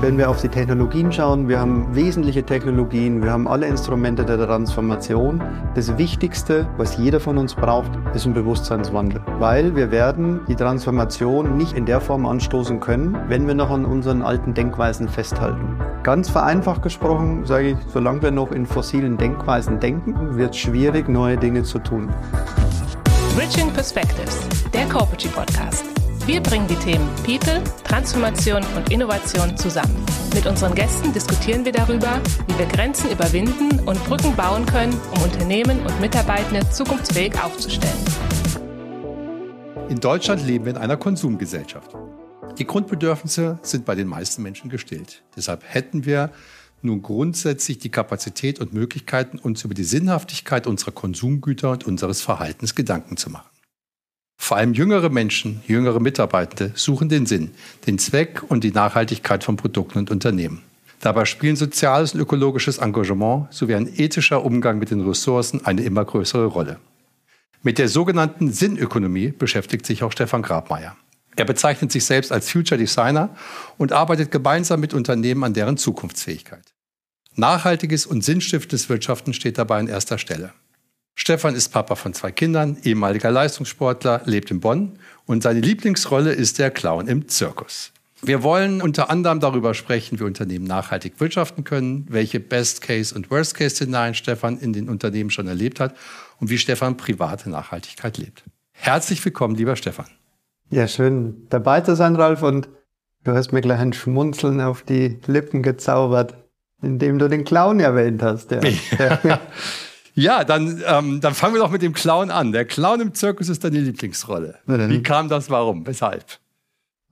Wenn wir auf die Technologien schauen, wir haben wesentliche Technologien, wir haben alle Instrumente der Transformation. Das Wichtigste, was jeder von uns braucht, ist ein Bewusstseinswandel. Weil wir werden die Transformation nicht in der Form anstoßen können, wenn wir noch an unseren alten Denkweisen festhalten. Ganz vereinfacht gesprochen sage ich, solange wir noch in fossilen Denkweisen denken, wird es schwierig, neue Dinge zu tun. Bridging Perspectives, der Corporate Podcast. Wir bringen die Themen People, Transformation und Innovation zusammen. Mit unseren Gästen diskutieren wir darüber, wie wir Grenzen überwinden und Brücken bauen können, um Unternehmen und Mitarbeitende zukunftsfähig aufzustellen. In Deutschland leben wir in einer Konsumgesellschaft. Die Grundbedürfnisse sind bei den meisten Menschen gestillt. Deshalb hätten wir nun grundsätzlich die Kapazität und Möglichkeiten, uns über die Sinnhaftigkeit unserer Konsumgüter und unseres Verhaltens Gedanken zu machen. Vor allem jüngere Menschen, jüngere Mitarbeitende suchen den Sinn, den Zweck und die Nachhaltigkeit von Produkten und Unternehmen. Dabei spielen soziales und ökologisches Engagement sowie ein ethischer Umgang mit den Ressourcen eine immer größere Rolle. Mit der sogenannten Sinnökonomie beschäftigt sich auch Stefan Grabmeier. Er bezeichnet sich selbst als Future Designer und arbeitet gemeinsam mit Unternehmen an deren Zukunftsfähigkeit. Nachhaltiges und sinnstiftendes Wirtschaften steht dabei an erster Stelle. Stefan ist Papa von zwei Kindern, ehemaliger Leistungssportler, lebt in Bonn und seine Lieblingsrolle ist der Clown im Zirkus. Wir wollen unter anderem darüber sprechen, wie Unternehmen nachhaltig wirtschaften können, welche Best-Case- und Worst-Case-Szenarien Stefan in den Unternehmen schon erlebt hat und wie Stefan private Nachhaltigkeit lebt. Herzlich willkommen, lieber Stefan. Ja, schön dabei zu sein, Ralf. Und du hast mir gleich ein Schmunzeln auf die Lippen gezaubert, indem du den Clown erwähnt hast. Ja, ja. Ja dann, ähm, dann fangen wir doch mit dem Clown an. Der Clown im Zirkus ist deine Lieblingsrolle. Wie kam das, warum, weshalb?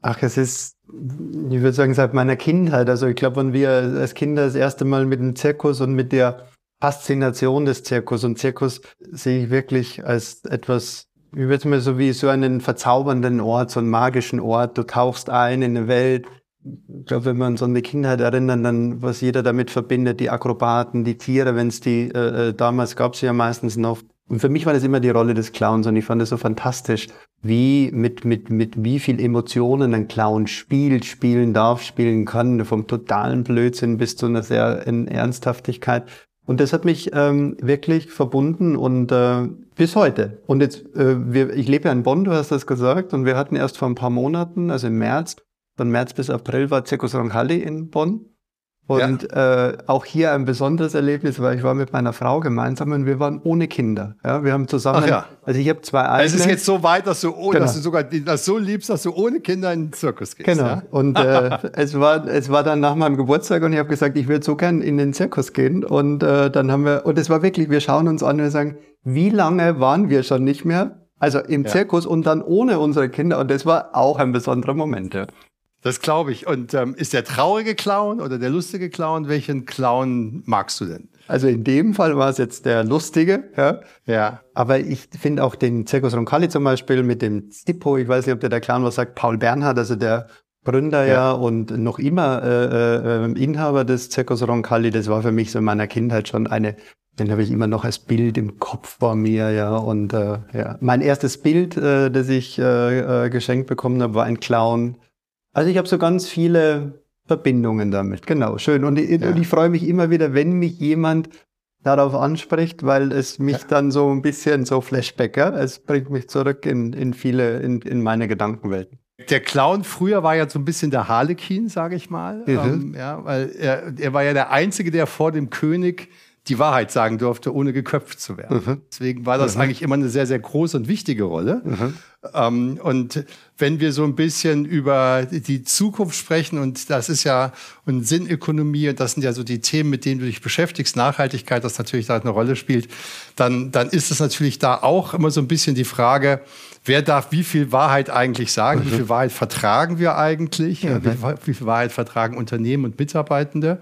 Ach, es ist, ich würde sagen, seit meiner Kindheit. Also ich glaube, wenn wir als Kinder das erste Mal mit dem Zirkus und mit der Faszination des Zirkus und Zirkus sehe ich wirklich als etwas ich würde mal so wie so einen verzaubernden Ort, so einen magischen Ort. Du tauchst ein in eine Welt. Ich glaube, wenn wir uns an die Kindheit erinnern, dann was jeder damit verbindet, die Akrobaten, die Tiere, wenn es die äh, äh damals gab sie ja meistens noch. Und für mich war das immer die Rolle des Clowns und ich fand es so fantastisch, wie mit mit mit wie viel Emotionen ein Clown spielt, spielen darf, spielen kann, vom totalen Blödsinn bis zu einer sehr Ernsthaftigkeit. Und das hat mich ähm, wirklich verbunden und äh, bis heute. Und jetzt, äh, wir, ich lebe ja in Bonn, du hast das gesagt, und wir hatten erst vor ein paar Monaten, also im März, von März bis April war Zirkus Roncalli in Bonn. Und ja. äh, auch hier ein besonderes Erlebnis, weil ich war mit meiner Frau gemeinsam und wir waren ohne Kinder. Ja, wir haben zusammen. Ach ja. Also ich habe zwei eigene. Es ist jetzt so weit, dass du, oh, genau. dass du sogar das so liebst, dass du ohne Kinder in den Zirkus gehst. Genau. Ja? Und äh, es war es war dann nach meinem Geburtstag und ich habe gesagt, ich würde so gern in den Zirkus gehen. Und äh, dann haben wir und es war wirklich, wir schauen uns an und sagen, wie lange waren wir schon nicht mehr? Also im ja. Zirkus und dann ohne unsere Kinder. Und das war auch ein besonderer Moment. Ja. Das glaube ich. Und ähm, ist der traurige Clown oder der lustige Clown? Welchen Clown magst du denn? Also in dem Fall war es jetzt der lustige, ja. Ja. Aber ich finde auch den Circus Roncalli zum Beispiel mit dem Zippo, ich weiß nicht, ob der, der Clown was sagt, Paul Bernhard, also der Gründer ja, ja und noch immer äh, äh, Inhaber des Circus Roncalli, das war für mich so in meiner Kindheit schon eine, den habe ich immer noch als Bild im Kopf vor mir, ja. Und äh, ja, mein erstes Bild, äh, das ich äh, äh, geschenkt bekommen habe, war ein Clown also ich habe so ganz viele Verbindungen damit. Genau, schön. Und ich, ja. und ich freue mich immer wieder, wenn mich jemand darauf anspricht, weil es mich ja. dann so ein bisschen so Flashback, ja? es bringt mich zurück in, in viele, in, in meine Gedankenwelten. Der Clown früher war ja so ein bisschen der Harlekin, sage ich mal. Mhm. Ähm, ja, weil er, er war ja der Einzige, der vor dem König die Wahrheit sagen durfte, ohne geköpft zu werden. Mhm. Deswegen war das mhm. eigentlich immer eine sehr, sehr große und wichtige Rolle. Mhm. Ähm, und wenn wir so ein bisschen über die Zukunft sprechen, und das ist ja und Sinnökonomie, und das sind ja so die Themen, mit denen du dich beschäftigst, Nachhaltigkeit, das natürlich da eine Rolle spielt, dann, dann ist es natürlich da auch immer so ein bisschen die Frage, wer darf wie viel Wahrheit eigentlich sagen, wie mhm. viel Wahrheit vertragen wir eigentlich, wie, wie viel Wahrheit vertragen Unternehmen und Mitarbeitende.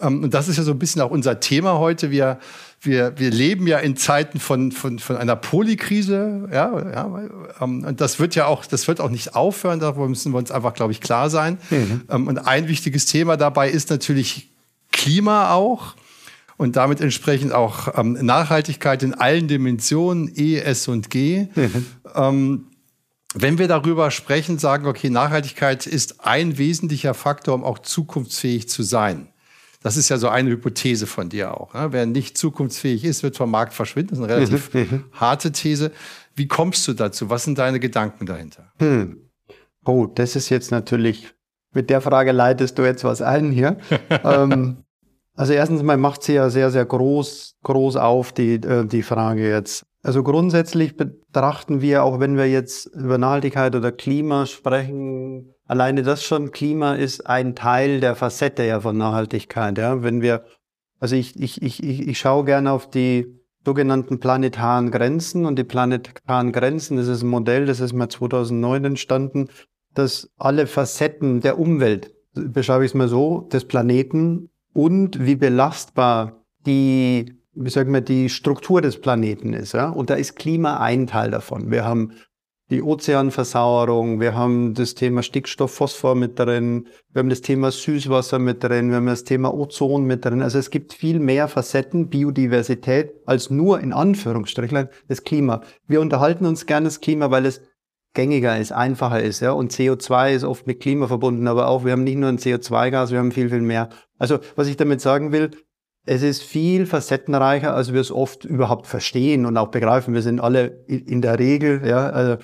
Ähm, und das ist ja so ein bisschen auch unser Thema heute. Wir, wir, wir leben ja in Zeiten von, von, von einer Polikrise. Ja, ja, ähm, und das wird ja auch, das wird auch nicht aufhören. Darüber müssen wir uns einfach, glaube ich, klar sein. Mhm. Ähm, und ein wichtiges Thema dabei ist natürlich Klima auch. Und damit entsprechend auch Nachhaltigkeit in allen Dimensionen, E, S und G. Mhm. wenn wir darüber sprechen, sagen, okay, Nachhaltigkeit ist ein wesentlicher Faktor, um auch zukunftsfähig zu sein. Das ist ja so eine Hypothese von dir auch. Ne? Wer nicht zukunftsfähig ist, wird vom Markt verschwinden. Das ist eine relativ mhm, mhm. harte These. Wie kommst du dazu? Was sind deine Gedanken dahinter? Hm. Oh, das ist jetzt natürlich, mit der Frage leitest du jetzt was ein hier. ähm, also erstens mal macht sie ja sehr, sehr groß, groß auf, die, äh, die Frage jetzt. Also grundsätzlich betrachten wir, auch wenn wir jetzt über Nachhaltigkeit oder Klima sprechen, alleine das schon, Klima ist ein Teil der Facette ja von Nachhaltigkeit. Ja? Wenn wir, also ich, ich, ich, ich schaue gerne auf die sogenannten planetaren Grenzen und die planetaren Grenzen, das ist ein Modell, das ist mal 2009 entstanden, dass alle Facetten der Umwelt, beschreibe ich es mal so, des Planeten und wie belastbar die wie sagen wir, die Struktur des Planeten ist. Ja? Und da ist Klima ein Teil davon. Wir haben die Ozeanversauerung, wir haben das Thema Stickstoff, Phosphor mit drin, wir haben das Thema Süßwasser mit drin, wir haben das Thema Ozon mit drin. Also es gibt viel mehr Facetten, Biodiversität, als nur in Anführungsstrichen das Klima. Wir unterhalten uns gerne das Klima, weil es gängiger ist, einfacher ist, ja. Und CO2 ist oft mit Klima verbunden, aber auch, wir haben nicht nur ein CO2-Gas, wir haben viel, viel mehr. Also, was ich damit sagen will, es ist viel facettenreicher, als wir es oft überhaupt verstehen und auch begreifen. Wir sind alle in der Regel, ja, also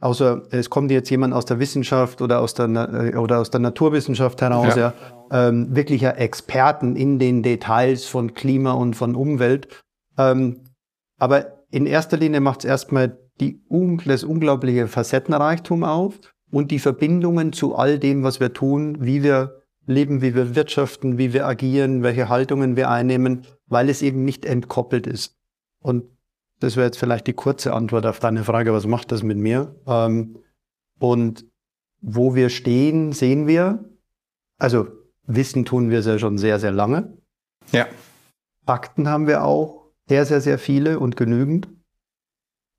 außer es kommt jetzt jemand aus der Wissenschaft oder aus der äh, oder aus der Naturwissenschaft heraus, ja, ja ähm, wirklicher Experten in den Details von Klima und von Umwelt. Ähm, aber in erster Linie macht es erstmal die, das unglaubliche Facettenreichtum auf und die Verbindungen zu all dem, was wir tun, wie wir leben, wie wir wirtschaften, wie wir agieren, welche Haltungen wir einnehmen, weil es eben nicht entkoppelt ist. Und das wäre jetzt vielleicht die kurze Antwort auf deine Frage, was macht das mit mir? Ähm, und wo wir stehen, sehen wir. Also wissen tun wir es ja schon sehr, sehr lange. Ja. Fakten haben wir auch sehr, sehr, sehr viele und genügend.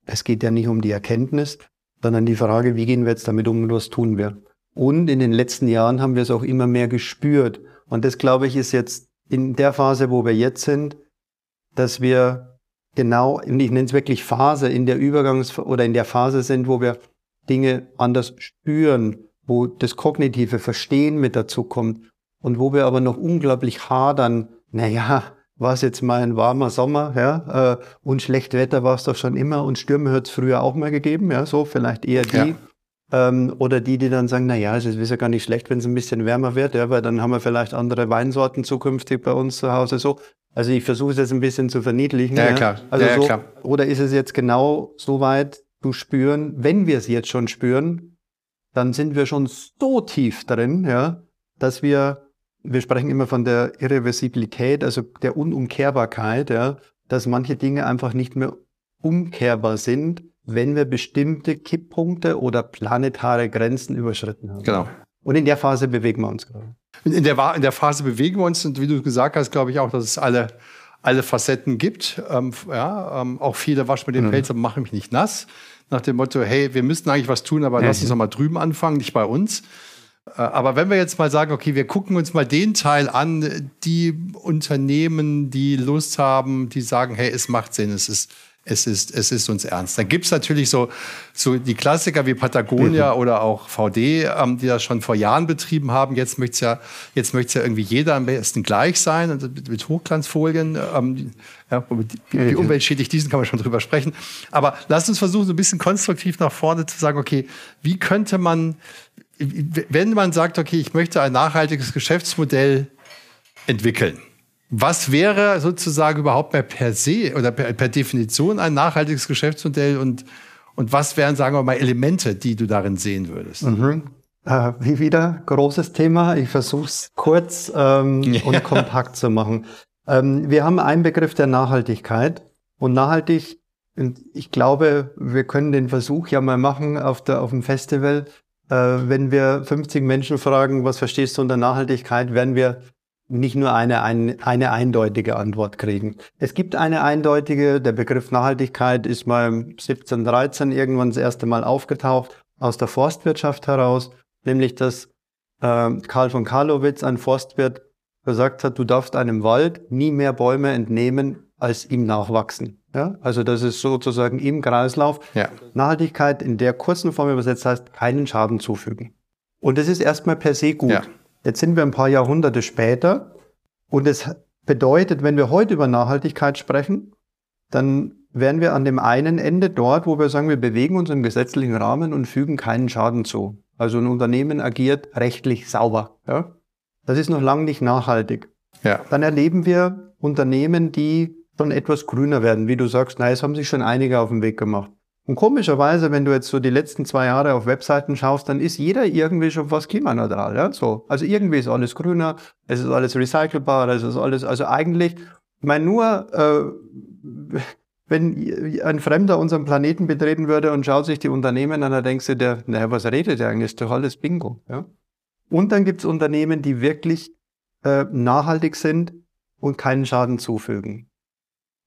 Es geht ja nicht um die Erkenntnis, sondern die Frage, wie gehen wir jetzt damit um und was tun wir? Und in den letzten Jahren haben wir es auch immer mehr gespürt. Und das, glaube ich, ist jetzt in der Phase, wo wir jetzt sind, dass wir genau, ich nenne es wirklich Phase, in der Übergangs- oder in der Phase sind, wo wir Dinge anders spüren, wo das kognitive Verstehen mit dazu kommt und wo wir aber noch unglaublich hadern, naja, war es jetzt mal ein warmer Sommer, ja, äh, und schlecht Wetter war es doch schon immer und Stürme hat es früher auch mal gegeben, ja, so vielleicht eher die. Ja. Ähm, oder die, die dann sagen, na ja, es ist ja gar nicht schlecht, wenn es ein bisschen wärmer wird, ja, weil dann haben wir vielleicht andere Weinsorten zukünftig bei uns zu Hause so. Also ich versuche es jetzt ein bisschen zu verniedlichen. Ja, ja. klar. Also ja, so, klar. Oder ist es jetzt genau so weit zu spüren, wenn wir es jetzt schon spüren, dann sind wir schon so tief drin, ja, dass wir, wir sprechen immer von der Irreversibilität, also der Unumkehrbarkeit, ja, dass manche Dinge einfach nicht mehr umkehrbar sind wenn wir bestimmte Kipppunkte oder planetare Grenzen überschritten haben. Genau. Und in der Phase bewegen wir uns gerade. In der, in der Phase bewegen wir uns und wie du gesagt hast, glaube ich auch, dass es alle, alle Facetten gibt. Ähm, ja, ähm, auch viele wasch mit dem mhm. Pelz, aber mach mich nicht nass. Nach dem Motto, hey, wir müssten eigentlich was tun, aber ja, lass uns noch mal drüben anfangen, nicht bei uns. Äh, aber wenn wir jetzt mal sagen, okay, wir gucken uns mal den Teil an, die Unternehmen, die Lust haben, die sagen, hey, es macht Sinn, es ist es ist, es ist uns ernst. Dann gibt's natürlich so, so die Klassiker wie Patagonia mhm. oder auch VD, ähm, die das schon vor Jahren betrieben haben. Jetzt möchte ja, jetzt möchte ja irgendwie jeder am besten gleich sein und mit, mit Hochglanzfolien. Ähm, ja, wie, wie umweltschädlich diesen kann man schon drüber sprechen. Aber lasst uns versuchen, so ein bisschen konstruktiv nach vorne zu sagen, okay, wie könnte man, wenn man sagt, okay, ich möchte ein nachhaltiges Geschäftsmodell entwickeln, was wäre sozusagen überhaupt mehr per se oder per, per, Definition ein nachhaltiges Geschäftsmodell und, und was wären, sagen wir mal, Elemente, die du darin sehen würdest? Mhm. Äh, wie wieder, großes Thema. Ich versuche es kurz ähm, ja. und kompakt zu machen. Ähm, wir haben einen Begriff der Nachhaltigkeit und nachhaltig, ich glaube, wir können den Versuch ja mal machen auf, der, auf dem Festival. Äh, wenn wir 50 Menschen fragen, was verstehst du unter Nachhaltigkeit, werden wir nicht nur eine, eine, eine eindeutige Antwort kriegen. Es gibt eine eindeutige, der Begriff Nachhaltigkeit ist mal 1713 irgendwann das erste Mal aufgetaucht, aus der Forstwirtschaft heraus, nämlich dass äh, Karl von Karlowitz, ein Forstwirt, gesagt hat, du darfst einem Wald nie mehr Bäume entnehmen, als ihm nachwachsen. Ja, also das ist sozusagen im Kreislauf. Ja. Nachhaltigkeit in der kurzen Form übersetzt heißt keinen Schaden zufügen. Und das ist erstmal per se gut. Ja. Jetzt sind wir ein paar Jahrhunderte später und es bedeutet, wenn wir heute über Nachhaltigkeit sprechen, dann wären wir an dem einen Ende dort, wo wir sagen, wir bewegen uns im gesetzlichen Rahmen und fügen keinen Schaden zu. Also ein Unternehmen agiert rechtlich sauber. Ja? Das ist noch lange nicht nachhaltig. Ja. Dann erleben wir Unternehmen, die schon etwas grüner werden. Wie du sagst, na, es haben sich schon einige auf den Weg gemacht. Und komischerweise, wenn du jetzt so die letzten zwei Jahre auf Webseiten schaust, dann ist jeder irgendwie schon fast klimaneutral, ja, so. Also irgendwie ist alles grüner, es ist alles recycelbar, es ist alles, also eigentlich, ich meine, nur, äh, wenn ein Fremder unseren Planeten betreten würde und schaut sich die Unternehmen an, dann denkst du dir, naja, was redet der eigentlich? Ist doch alles Bingo, ja. Und dann gibt's Unternehmen, die wirklich äh, nachhaltig sind und keinen Schaden zufügen.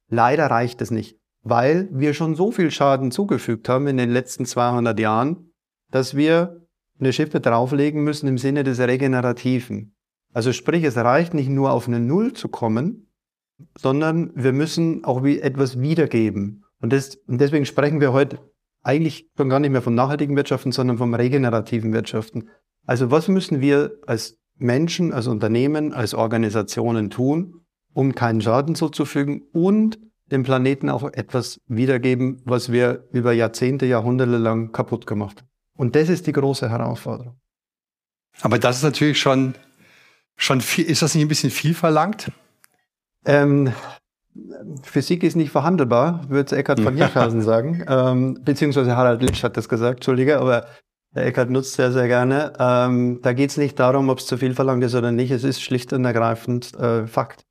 Leider reicht es nicht, weil wir schon so viel Schaden zugefügt haben in den letzten 200 Jahren, dass wir eine Schippe drauflegen müssen im Sinne des Regenerativen. Also sprich, es reicht nicht nur auf eine Null zu kommen, sondern wir müssen auch wie etwas wiedergeben. Und, das, und deswegen sprechen wir heute eigentlich schon gar nicht mehr von nachhaltigen Wirtschaften, sondern vom regenerativen Wirtschaften. Also was müssen wir als Menschen, als Unternehmen, als Organisationen tun, um keinen Schaden zuzufügen und dem Planeten auch etwas wiedergeben, was wir über Jahrzehnte, Jahrhunderte lang kaputt gemacht haben. Und das ist die große Herausforderung. Aber das ist natürlich schon, schon viel, ist das nicht ein bisschen viel verlangt? Ähm, Physik ist nicht verhandelbar, würde Eckhard von Hirschhausen sagen. Ähm, beziehungsweise Harald Litsch hat das gesagt, Entschuldige, aber der Eckhard nutzt sehr, sehr gerne. Ähm, da geht es nicht darum, ob es zu viel verlangt ist oder nicht. Es ist schlicht und ergreifend äh, Fakt.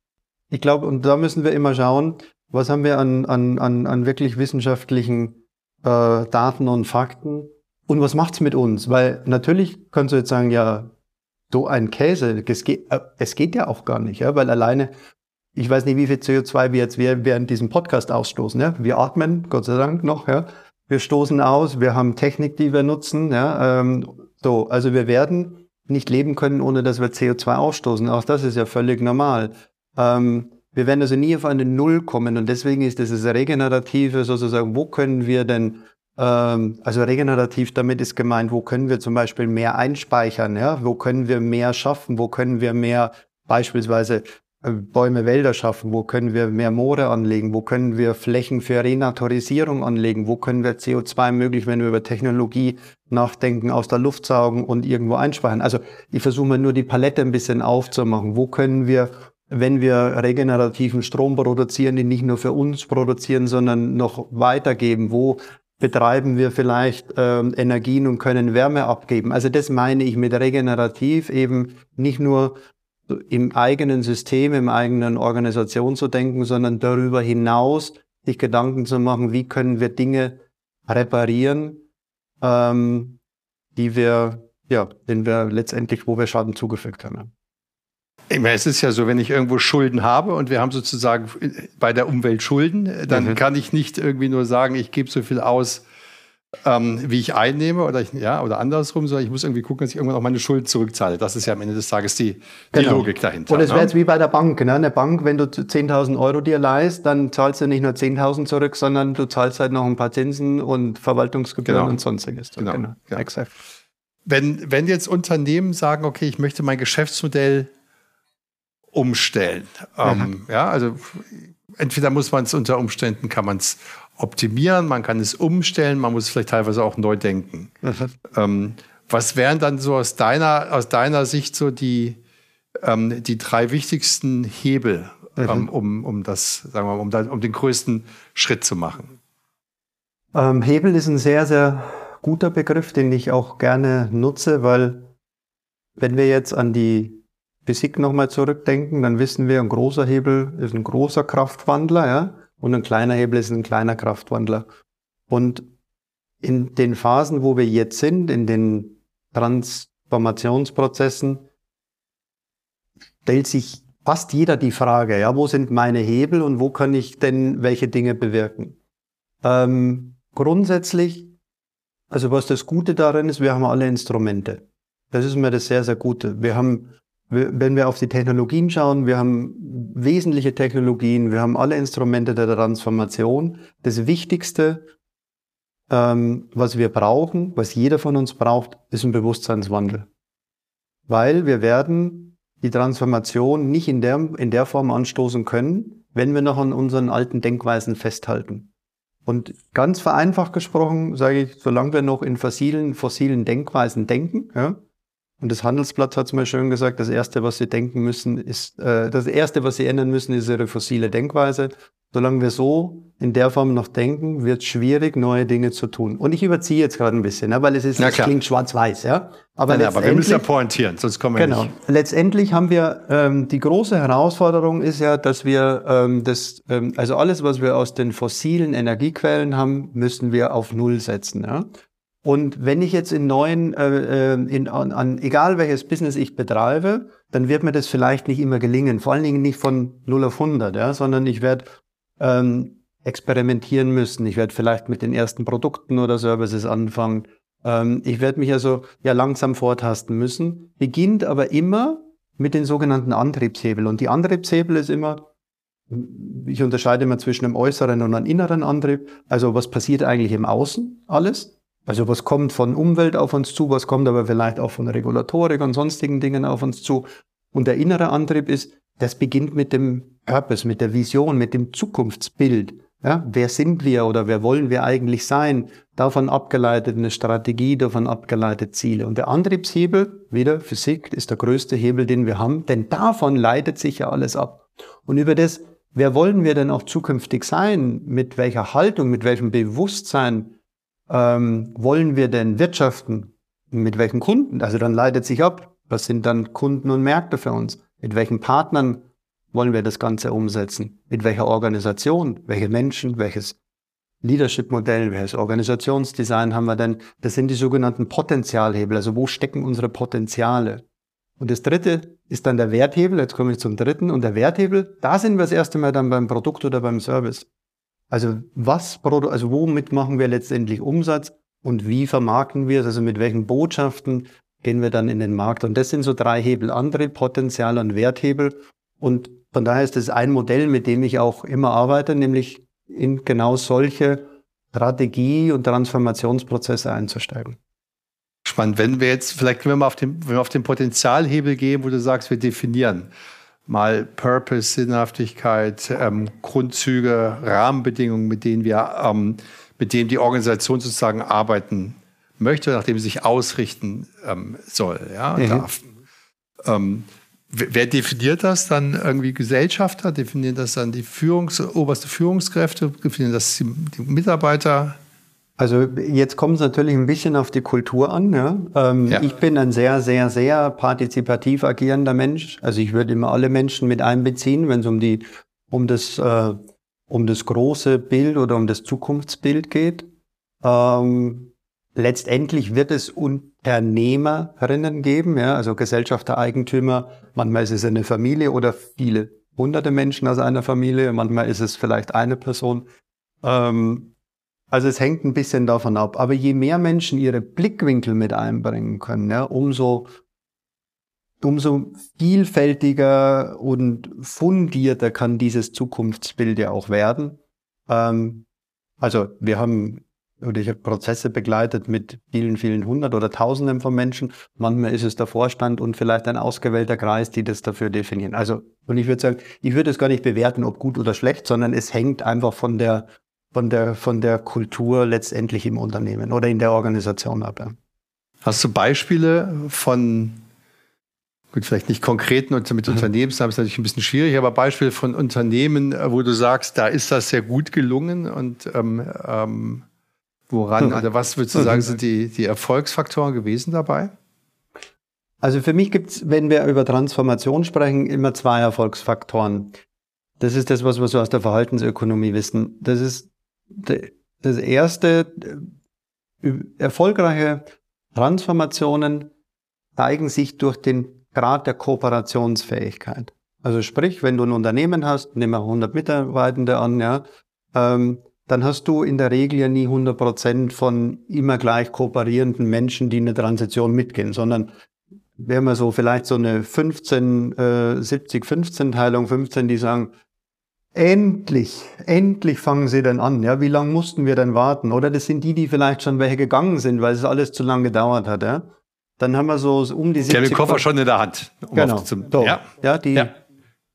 Ich glaube, und da müssen wir immer schauen, was haben wir an, an, an, an wirklich wissenschaftlichen äh, Daten und Fakten und was macht's mit uns? Weil natürlich kannst du jetzt sagen, ja, so ein Käse, es geht, äh, es geht ja auch gar nicht, ja, weil alleine, ich weiß nicht, wie viel CO2 wir jetzt während diesem Podcast ausstoßen. Ja? Wir atmen, Gott sei Dank noch, ja. Wir stoßen aus, wir haben Technik, die wir nutzen, ja. Ähm, so, also wir werden nicht leben können, ohne dass wir CO2 ausstoßen. Auch das ist ja völlig normal. Ähm, wir werden also nie auf eine Null kommen und deswegen ist dieses Regenerative sozusagen, wo können wir denn, ähm, also regenerativ damit ist gemeint, wo können wir zum Beispiel mehr einspeichern, ja, wo können wir mehr schaffen, wo können wir mehr beispielsweise äh, Bäume, Wälder schaffen, wo können wir mehr Moore anlegen, wo können wir Flächen für Renaturisierung anlegen, wo können wir CO2 möglich, wenn wir über Technologie nachdenken, aus der Luft saugen und irgendwo einspeichern. Also ich versuche nur die Palette ein bisschen aufzumachen. Wo können wir wenn wir regenerativen Strom produzieren, den nicht nur für uns produzieren, sondern noch weitergeben? Wo betreiben wir vielleicht ähm, Energien und können Wärme abgeben? Also das meine ich mit regenerativ eben nicht nur im eigenen System, im eigenen Organisation zu denken, sondern darüber hinaus sich Gedanken zu machen, wie können wir Dinge reparieren, ähm, die wir, ja, den wir letztendlich, wo wir Schaden zugefügt haben. Ich meine, es ist ja so, wenn ich irgendwo Schulden habe und wir haben sozusagen bei der Umwelt Schulden, dann mhm. kann ich nicht irgendwie nur sagen, ich gebe so viel aus, ähm, wie ich einnehme oder ich, ja oder andersrum, sondern ich muss irgendwie gucken, dass ich irgendwann auch meine Schulden zurückzahle. Das ist ja am Ende des Tages die, genau. die Logik dahinter. Und es wäre ne? jetzt wie bei der Bank. Ne? Eine Bank, wenn du 10.000 Euro dir leist, dann zahlst du nicht nur 10.000 zurück, sondern du zahlst halt noch ein paar Zinsen und Verwaltungsgebühren genau. und sonstiges. Genau. genau. Ja. Exakt. Wenn, wenn jetzt Unternehmen sagen, okay, ich möchte mein Geschäftsmodell umstellen. Ähm, ja, also entweder muss man es unter Umständen, kann man es optimieren, man kann es umstellen, man muss vielleicht teilweise auch neu denken. Ähm, was wären dann so aus deiner, aus deiner Sicht so die, ähm, die drei wichtigsten Hebel, mhm. um, um das, sagen wir mal, um, da, um den größten Schritt zu machen? Ähm, Hebel ist ein sehr, sehr guter Begriff, den ich auch gerne nutze, weil wenn wir jetzt an die Physik nochmal zurückdenken, dann wissen wir, ein großer Hebel ist ein großer Kraftwandler, ja, und ein kleiner Hebel ist ein kleiner Kraftwandler. Und in den Phasen, wo wir jetzt sind, in den Transformationsprozessen, stellt sich fast jeder die Frage, ja, wo sind meine Hebel und wo kann ich denn welche Dinge bewirken? Ähm, grundsätzlich, also was das Gute darin ist, wir haben alle Instrumente. Das ist mir das sehr, sehr Gute. Wir haben wenn wir auf die Technologien schauen, wir haben wesentliche Technologien, wir haben alle Instrumente der Transformation. Das Wichtigste, ähm, was wir brauchen, was jeder von uns braucht, ist ein Bewusstseinswandel. Weil wir werden die Transformation nicht in der, in der Form anstoßen können, wenn wir noch an unseren alten Denkweisen festhalten. Und ganz vereinfacht gesprochen sage ich, solange wir noch in fossilen, fossilen Denkweisen denken, ja, und das Handelsblatt hat es mal schön gesagt, das Erste, was Sie denken müssen, ist, äh, das Erste, was Sie ändern müssen, ist Ihre fossile Denkweise. Solange wir so in der Form noch denken, wird es schwierig, neue Dinge zu tun. Und ich überziehe jetzt gerade ein bisschen, ne, weil es ist, es klingt schwarz-weiß, ja. Aber, nein, aber wir müssen ja pointieren, sonst kommen wir genau. nicht. Genau. Letztendlich haben wir ähm, die große Herausforderung ist ja, dass wir ähm, das, ähm, also alles, was wir aus den fossilen Energiequellen haben, müssen wir auf Null setzen. Ja? Und wenn ich jetzt in neuen, äh, äh, in, an, an, egal welches Business ich betreibe, dann wird mir das vielleicht nicht immer gelingen. Vor allen Dingen nicht von 0 auf 100, ja, sondern ich werde ähm, experimentieren müssen. Ich werde vielleicht mit den ersten Produkten oder Services anfangen. Ähm, ich werde mich also ja langsam vortasten müssen. Beginnt aber immer mit den sogenannten Antriebshebel. Und die Antriebshebel ist immer, ich unterscheide immer zwischen einem äußeren und einem inneren Antrieb. Also was passiert eigentlich im Außen alles? Also was kommt von Umwelt auf uns zu, was kommt aber vielleicht auch von Regulatorik und sonstigen Dingen auf uns zu. Und der innere Antrieb ist, das beginnt mit dem Purpose, mit der Vision, mit dem Zukunftsbild. Ja, wer sind wir oder wer wollen wir eigentlich sein? Davon abgeleitet eine Strategie, davon abgeleitet Ziele. Und der Antriebshebel, wieder Physik, ist der größte Hebel, den wir haben, denn davon leitet sich ja alles ab. Und über das, wer wollen wir denn auch zukünftig sein? Mit welcher Haltung, mit welchem Bewusstsein ähm, wollen wir denn wirtschaften? Mit welchen Kunden? Also dann leitet sich ab, was sind dann Kunden und Märkte für uns? Mit welchen Partnern wollen wir das Ganze umsetzen? Mit welcher Organisation? Welche Menschen? Welches Leadership-Modell? Welches Organisationsdesign haben wir denn? Das sind die sogenannten Potenzialhebel. Also wo stecken unsere Potenziale? Und das dritte ist dann der Werthebel. Jetzt komme ich zum dritten. Und der Werthebel, da sind wir das erste Mal dann beim Produkt oder beim Service. Also was, also womit machen wir letztendlich Umsatz und wie vermarkten wir es? Also mit welchen Botschaften gehen wir dann in den Markt? Und das sind so drei Hebel, Antrieb, Potenzial und Werthebel. Und von daher ist es ein Modell, mit dem ich auch immer arbeite, nämlich in genau solche Strategie- und Transformationsprozesse einzusteigen. Spannend. Wenn wir jetzt, vielleicht können wir mal auf den, wenn wir auf den Potenzialhebel gehen, wo du sagst, wir definieren mal Purpose, Sinnhaftigkeit, ähm, Grundzüge, Rahmenbedingungen, mit denen wir, ähm, mit denen die Organisation sozusagen arbeiten möchte, nachdem sie sich ausrichten ähm, soll, ja, mhm. darf. Ähm, wer definiert das dann irgendwie Gesellschafter? Definieren das dann die Führungs-, oberste Führungskräfte? Definieren das die, die Mitarbeiter? Also jetzt kommt es natürlich ein bisschen auf die Kultur an. Ja? Ähm, ja. Ich bin ein sehr, sehr, sehr partizipativ agierender Mensch. Also ich würde immer alle Menschen mit einbeziehen, wenn es um die, um das, äh, um das große Bild oder um das Zukunftsbild geht. Ähm, letztendlich wird es Unternehmerinnen geben, ja, also Gesellschafter, Eigentümer. Manchmal ist es eine Familie oder viele hunderte Menschen aus einer Familie. Manchmal ist es vielleicht eine Person. Ähm, also es hängt ein bisschen davon ab. Aber je mehr Menschen ihre Blickwinkel mit einbringen können, ja, umso, umso vielfältiger und fundierter kann dieses Zukunftsbild ja auch werden. Ähm, also wir haben oder ich habe Prozesse begleitet mit vielen, vielen hundert oder tausenden von Menschen. Manchmal ist es der Vorstand und vielleicht ein ausgewählter Kreis, die das dafür definieren. Also, und ich würde sagen, ich würde es gar nicht bewerten, ob gut oder schlecht, sondern es hängt einfach von der von der, von der Kultur letztendlich im Unternehmen oder in der Organisation ab. Hast du Beispiele von, gut, vielleicht nicht konkreten und mit mhm. Unternehmensnamen ist natürlich ein bisschen schwierig, aber Beispiele von Unternehmen, wo du sagst, da ist das sehr gut gelungen und ähm, ähm, woran, oder was würdest du sagen, sind die, die Erfolgsfaktoren gewesen dabei? Also für mich gibt es, wenn wir über Transformation sprechen, immer zwei Erfolgsfaktoren. Das ist das, was wir so aus der Verhaltensökonomie wissen. Das ist das erste, äh, erfolgreiche Transformationen zeigen sich durch den Grad der Kooperationsfähigkeit. Also sprich, wenn du ein Unternehmen hast, nehmen wir 100 Mitarbeitende an, ja, ähm, dann hast du in der Regel ja nie 100 Prozent von immer gleich kooperierenden Menschen, die eine Transition mitgehen, sondern wäre mal so vielleicht so eine 15, äh, 70, 15 Teilung, 15, die sagen, endlich, endlich fangen sie dann an. Ja, wie lange mussten wir denn warten? Oder das sind die, die vielleicht schon welche gegangen sind, weil es alles zu lange gedauert hat. Ja? Dann haben wir so um die 70. Die haben den Koffer schon in der Hand. Um genau. Zum, so, ja. ja, die, ja.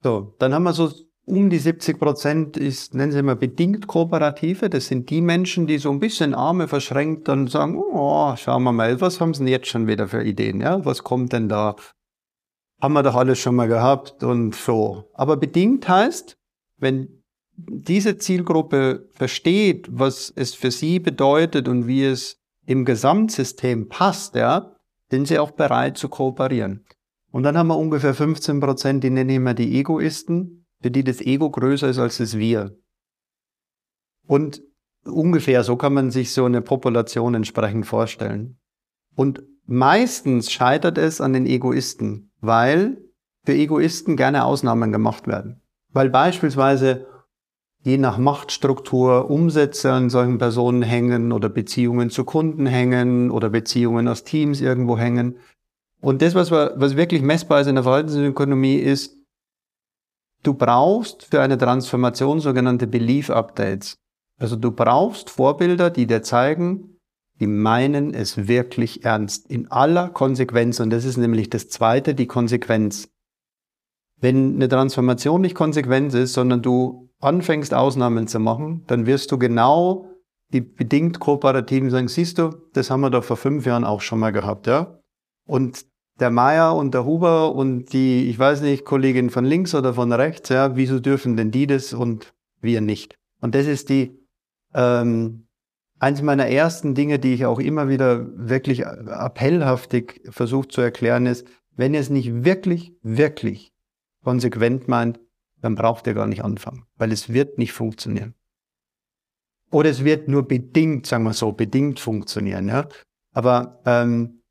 so, dann haben wir so um die 70 Prozent ist, nennen Sie mal, bedingt Kooperative. Das sind die Menschen, die so ein bisschen Arme verschränkt dann sagen, oh, schauen wir mal, was haben Sie denn jetzt schon wieder für Ideen? Ja, was kommt denn da? Haben wir doch alles schon mal gehabt und so. Aber bedingt heißt, wenn diese Zielgruppe versteht, was es für sie bedeutet und wie es im Gesamtsystem passt, ja, sind sie auch bereit zu kooperieren. Und dann haben wir ungefähr 15 Prozent, die nennen immer die Egoisten für die das Ego größer ist als das Wir. Und ungefähr so kann man sich so eine Population entsprechend vorstellen. Und meistens scheitert es an den Egoisten, weil für Egoisten gerne Ausnahmen gemacht werden. Weil beispielsweise je nach Machtstruktur Umsätze an solchen Personen hängen oder Beziehungen zu Kunden hängen oder Beziehungen aus Teams irgendwo hängen. Und das, was, wir, was wirklich messbar ist in der Verhaltensökonomie, ist, Du brauchst für eine Transformation sogenannte Belief Updates. Also du brauchst Vorbilder, die dir zeigen, die meinen es wirklich ernst. In aller Konsequenz. Und das ist nämlich das zweite, die Konsequenz. Wenn eine Transformation nicht konsequent ist, sondern du anfängst Ausnahmen zu machen, dann wirst du genau die bedingt Kooperativen sagen, siehst du, das haben wir doch vor fünf Jahren auch schon mal gehabt, ja. Und der Meier und der Huber und die, ich weiß nicht, Kollegin von links oder von rechts, ja, wieso dürfen denn die das und wir nicht? Und das ist die, ähm, eins meiner ersten Dinge, die ich auch immer wieder wirklich appellhaftig versucht zu erklären, ist, wenn ihr es nicht wirklich, wirklich konsequent meint, dann braucht ihr gar nicht anfangen, weil es wird nicht funktionieren. Oder es wird nur bedingt, sagen wir so, bedingt funktionieren. Ja? Aber ähm,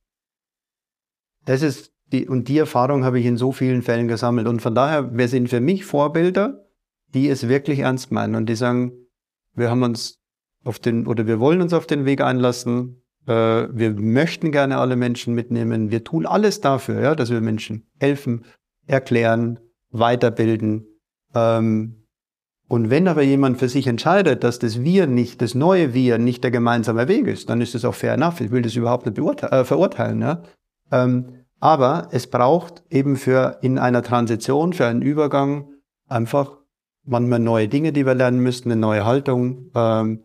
das ist die, und die Erfahrung habe ich in so vielen Fällen gesammelt. Und von daher, wir sind für mich Vorbilder, die es wirklich ernst meinen und die sagen, wir haben uns auf den, oder wir wollen uns auf den Weg einlassen, äh, wir möchten gerne alle Menschen mitnehmen, wir tun alles dafür, ja, dass wir Menschen helfen, erklären, weiterbilden. Ähm, und wenn aber jemand für sich entscheidet, dass das Wir nicht, das neue Wir nicht der gemeinsame Weg ist, dann ist das auch fair enough. Ich will das überhaupt nicht äh, verurteilen. Ja? Ähm, aber es braucht eben für in einer Transition, für einen Übergang einfach manchmal neue Dinge, die wir lernen müssen, eine neue Haltung, ähm,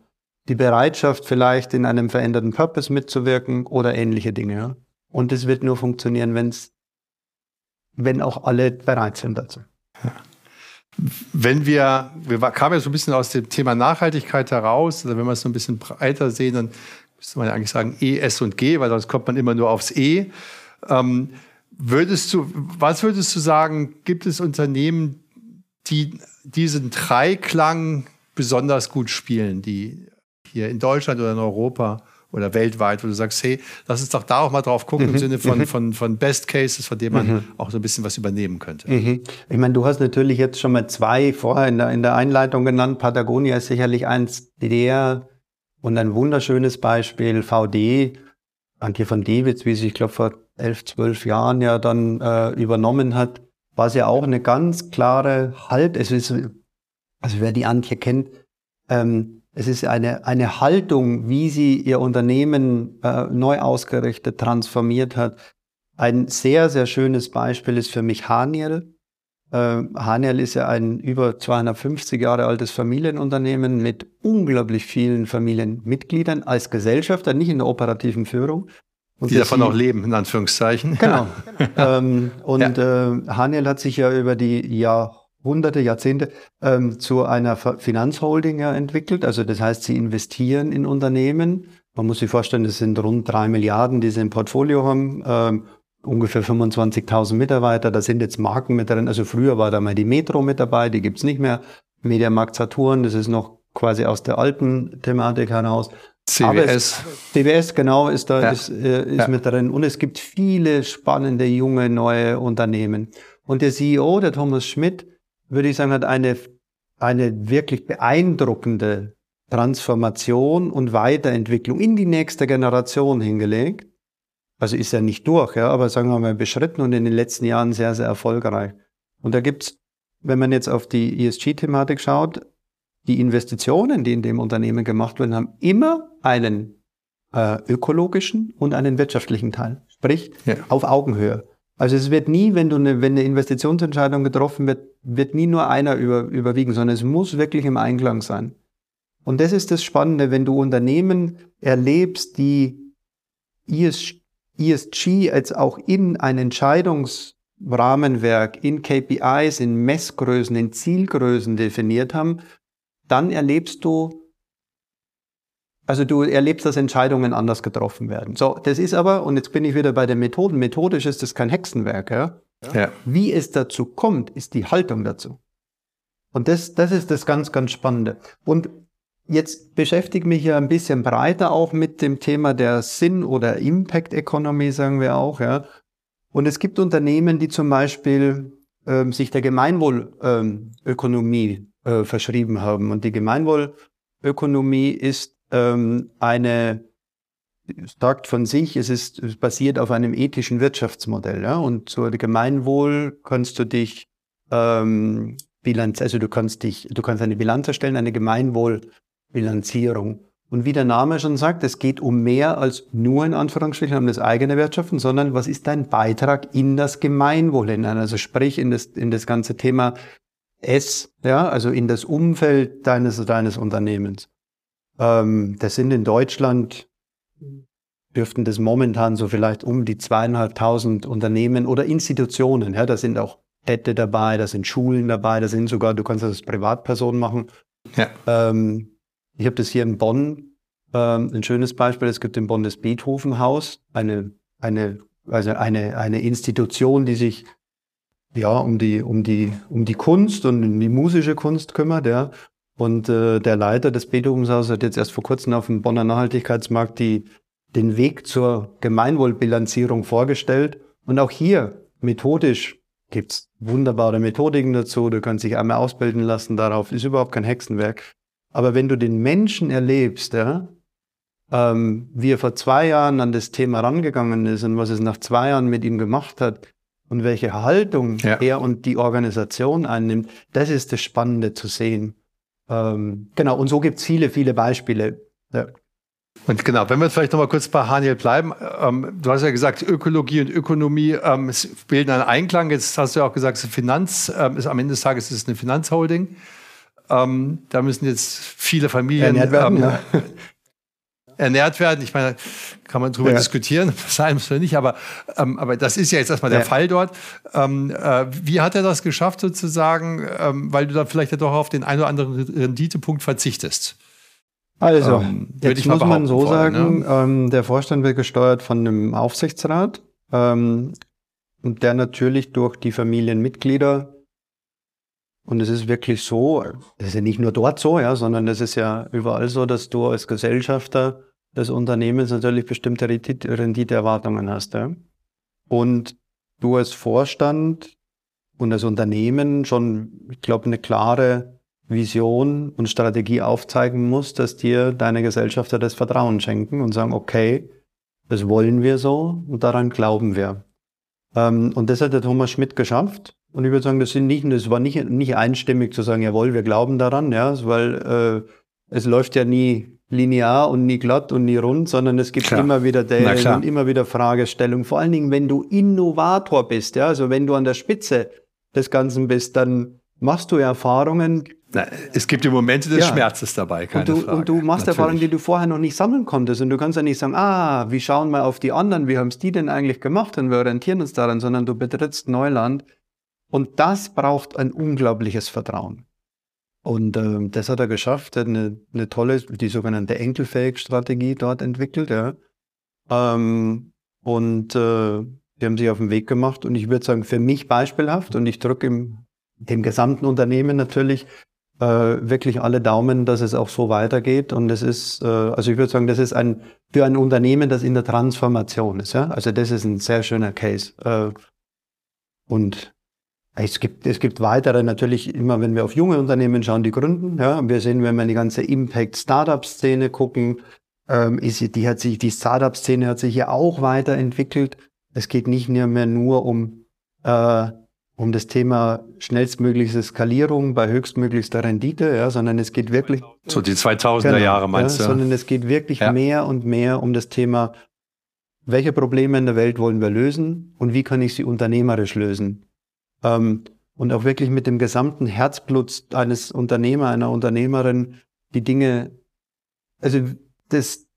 die Bereitschaft vielleicht in einem veränderten Purpose mitzuwirken oder ähnliche Dinge. Ja? Und es wird nur funktionieren, wenn's, wenn auch alle bereit sind dazu. Wenn wir, wir kamen ja so ein bisschen aus dem Thema Nachhaltigkeit heraus, also wenn wir es so ein bisschen breiter sehen, dann müsste man ja eigentlich sagen E, S und G, weil sonst kommt man immer nur aufs E. Ähm, würdest du, was würdest du sagen, gibt es Unternehmen, die diesen Dreiklang besonders gut spielen, die hier in Deutschland oder in Europa oder weltweit, wo du sagst, hey, lass uns doch da auch mal drauf gucken, mhm. im Sinne von, mhm. von, von Best Cases, von denen man mhm. auch so ein bisschen was übernehmen könnte. Mhm. Ich meine, du hast natürlich jetzt schon mal zwei vorher in der, in der Einleitung genannt. Patagonia ist sicherlich eins der und ein wunderschönes Beispiel, VD, Antje von Dewitz, wie sie, ich glaube, vor elf, zwölf Jahren ja dann äh, übernommen hat, war es ja auch eine ganz klare Halt. Es ist, also wer die Antje kennt, ähm, es ist eine, eine Haltung, wie sie ihr Unternehmen äh, neu ausgerichtet, transformiert hat. Ein sehr, sehr schönes Beispiel ist für mich Haniel. Äh, Haniel ist ja ein über 250 Jahre altes Familienunternehmen mit unglaublich vielen Familienmitgliedern als Gesellschafter, nicht in der operativen Führung. Und die davon auch leben, in Anführungszeichen. Genau. ähm, und ja. äh, Haniel hat sich ja über die Jahrhunderte, Jahrzehnte ähm, zu einer Finanzholding ja entwickelt. Also das heißt, sie investieren in Unternehmen. Man muss sich vorstellen, das sind rund drei Milliarden, die sie im Portfolio haben. Ähm, ungefähr 25.000 Mitarbeiter, da sind jetzt Marken mit drin. Also früher war da mal die Metro mit dabei, die gibt's nicht mehr. Mediamarkt Saturn, das ist noch quasi aus der alten Thematik heraus. CWS. CWS, genau, ist da, ja. ist, äh, ist ja. mit drin. Und es gibt viele spannende, junge, neue Unternehmen. Und der CEO, der Thomas Schmidt, würde ich sagen, hat eine, eine wirklich beeindruckende Transformation und Weiterentwicklung in die nächste Generation hingelegt Also ist ja nicht durch, ja, aber sagen wir mal beschritten und in den letzten Jahren sehr, sehr erfolgreich. Und da gibt's, wenn man jetzt auf die ESG-Thematik schaut, die Investitionen, die in dem Unternehmen gemacht werden, haben immer einen äh, ökologischen und einen wirtschaftlichen Teil. Sprich, ja. auf Augenhöhe. Also es wird nie, wenn du eine, wenn eine Investitionsentscheidung getroffen wird, wird nie nur einer über, überwiegen, sondern es muss wirklich im Einklang sein. Und das ist das Spannende, wenn du Unternehmen erlebst, die ESG, ESG als auch in ein Entscheidungsrahmenwerk, in KPIs, in Messgrößen, in Zielgrößen definiert haben, dann erlebst du, also du erlebst, dass Entscheidungen anders getroffen werden. So, das ist aber, und jetzt bin ich wieder bei den Methoden, methodisch ist das kein Hexenwerk, ja? ja. Wie es dazu kommt, ist die Haltung dazu. Und das, das ist das ganz, ganz Spannende. Und jetzt beschäftige mich ja ein bisschen breiter auch mit dem Thema der Sinn- oder Impact-Economy, sagen wir auch, ja. Und es gibt Unternehmen, die zum Beispiel ähm, sich der Gemeinwohlökonomie ähm, äh, verschrieben haben. Und die Gemeinwohlökonomie ist ähm, eine, sagt von sich, es ist basiert auf einem ethischen Wirtschaftsmodell. Ja? Und zu Gemeinwohl kannst du dich ähm, Bilanz, also du kannst dich, du kannst eine Bilanz erstellen, eine Gemeinwohlbilanzierung. Und wie der Name schon sagt, es geht um mehr als nur in Anführungsstrichen um das eigene Wirtschaften, sondern was ist dein Beitrag in das Gemeinwohl hinein? Also sprich in das, in das ganze Thema S, ja, also in das Umfeld deines, deines Unternehmens. Ähm, das sind in Deutschland, dürften das momentan so vielleicht um die zweieinhalbtausend Unternehmen oder Institutionen. Ja, da sind auch Städte dabei, da sind Schulen dabei, da sind sogar, du kannst das als Privatperson machen. Ja. Ähm, ich habe das hier in Bonn, ähm, ein schönes Beispiel. Es gibt in Bonn das Beethovenhaus, eine, eine, also eine, eine Institution, die sich ja, um die, um die, um die Kunst und um die musische Kunst kümmert, ja. Und äh, der Leiter des Beethovenshauses hat jetzt erst vor kurzem auf dem Bonner Nachhaltigkeitsmarkt die, den Weg zur Gemeinwohlbilanzierung vorgestellt. Und auch hier methodisch gibt's wunderbare Methodiken dazu. Du kannst dich einmal ausbilden lassen darauf. Ist überhaupt kein Hexenwerk. Aber wenn du den Menschen erlebst, ja, ähm, wie er vor zwei Jahren an das Thema rangegangen ist und was es nach zwei Jahren mit ihm gemacht hat, und welche Haltung ja. er und die Organisation einnimmt, das ist das Spannende zu sehen. Ähm, genau, und so gibt es viele, viele Beispiele. Ja. Und genau, wenn wir jetzt vielleicht nochmal kurz bei Haniel bleiben, ähm, du hast ja gesagt, Ökologie und Ökonomie ähm, bilden einen Einklang. Jetzt hast du ja auch gesagt, Finanz, ähm, ist, am Ende des Tages ist es eine Finanzholding. Ähm, da müssen jetzt viele Familien werden, ähm, ja ernährt werden. Ich meine, kann man drüber ja. diskutieren, sein muss oder nicht, aber, ähm, aber das ist ja jetzt erstmal der ja. Fall dort. Ähm, äh, wie hat er das geschafft sozusagen, ähm, weil du da vielleicht ja doch auf den einen oder anderen Renditepunkt verzichtest? Also, ähm, jetzt muss man so wollen, sagen, ne? ähm, der Vorstand wird gesteuert von einem Aufsichtsrat, ähm, der natürlich durch die Familienmitglieder und es ist wirklich so, das ist ja nicht nur dort so, ja, sondern es ist ja überall so, dass du als Gesellschafter des Unternehmens natürlich bestimmte Renditeerwartungen hast. Ja. Und du als Vorstand und als Unternehmen schon, ich glaube, eine klare Vision und Strategie aufzeigen musst, dass dir deine Gesellschafter das Vertrauen schenken und sagen, okay, das wollen wir so und daran glauben wir. Ähm, und das hat der Thomas Schmidt geschafft. Und ich würde sagen, das sind nicht, das war nicht, nicht einstimmig zu sagen, jawohl, wir glauben daran, ja, weil äh, es läuft ja nie linear und nie glatt und nie rund, sondern es gibt klar. immer wieder Daily und immer wieder Fragestellungen. Vor allen Dingen, wenn du Innovator bist, ja, also wenn du an der Spitze des Ganzen bist, dann machst du Erfahrungen. Na, es gibt die Momente des ja. Schmerzes dabei, keine und du, Frage. Und du machst Natürlich. Erfahrungen, die du vorher noch nicht sammeln konntest. Und du kannst ja nicht sagen, ah, wir schauen mal auf die anderen, wie haben es die denn eigentlich gemacht und wir orientieren uns daran, sondern du betrittst Neuland und das braucht ein unglaubliches Vertrauen. Und äh, das hat er geschafft, hat eine, eine tolle, die sogenannte Enkelfähig-Strategie dort entwickelt. Ja. Ähm, und äh, die haben sich auf den Weg gemacht und ich würde sagen, für mich beispielhaft und ich drücke im, dem gesamten Unternehmen natürlich äh, wirklich alle Daumen, dass es auch so weitergeht. Und es ist, äh, also ich würde sagen, das ist ein für ein Unternehmen, das in der Transformation ist. Ja? Also das ist ein sehr schöner Case. Äh, und es gibt, es gibt weitere natürlich immer, wenn wir auf junge Unternehmen schauen, die gründen. Ja, wir sehen, wenn wir in die ganze Impact-Startup-Szene gucken, ähm, ist, die hat sich, die Startup-Szene hat sich ja auch weiterentwickelt. Es geht nicht mehr, mehr nur um, äh, um das Thema schnellstmögliche Skalierung bei höchstmöglichster Rendite, ja, sondern es geht wirklich. So die 2000er genau, Jahre meinst ja, du? Sondern es geht wirklich ja. mehr und mehr um das Thema, welche Probleme in der Welt wollen wir lösen und wie kann ich sie unternehmerisch lösen? Ähm, und auch wirklich mit dem gesamten Herzblut eines Unternehmer, einer Unternehmerin die Dinge, also das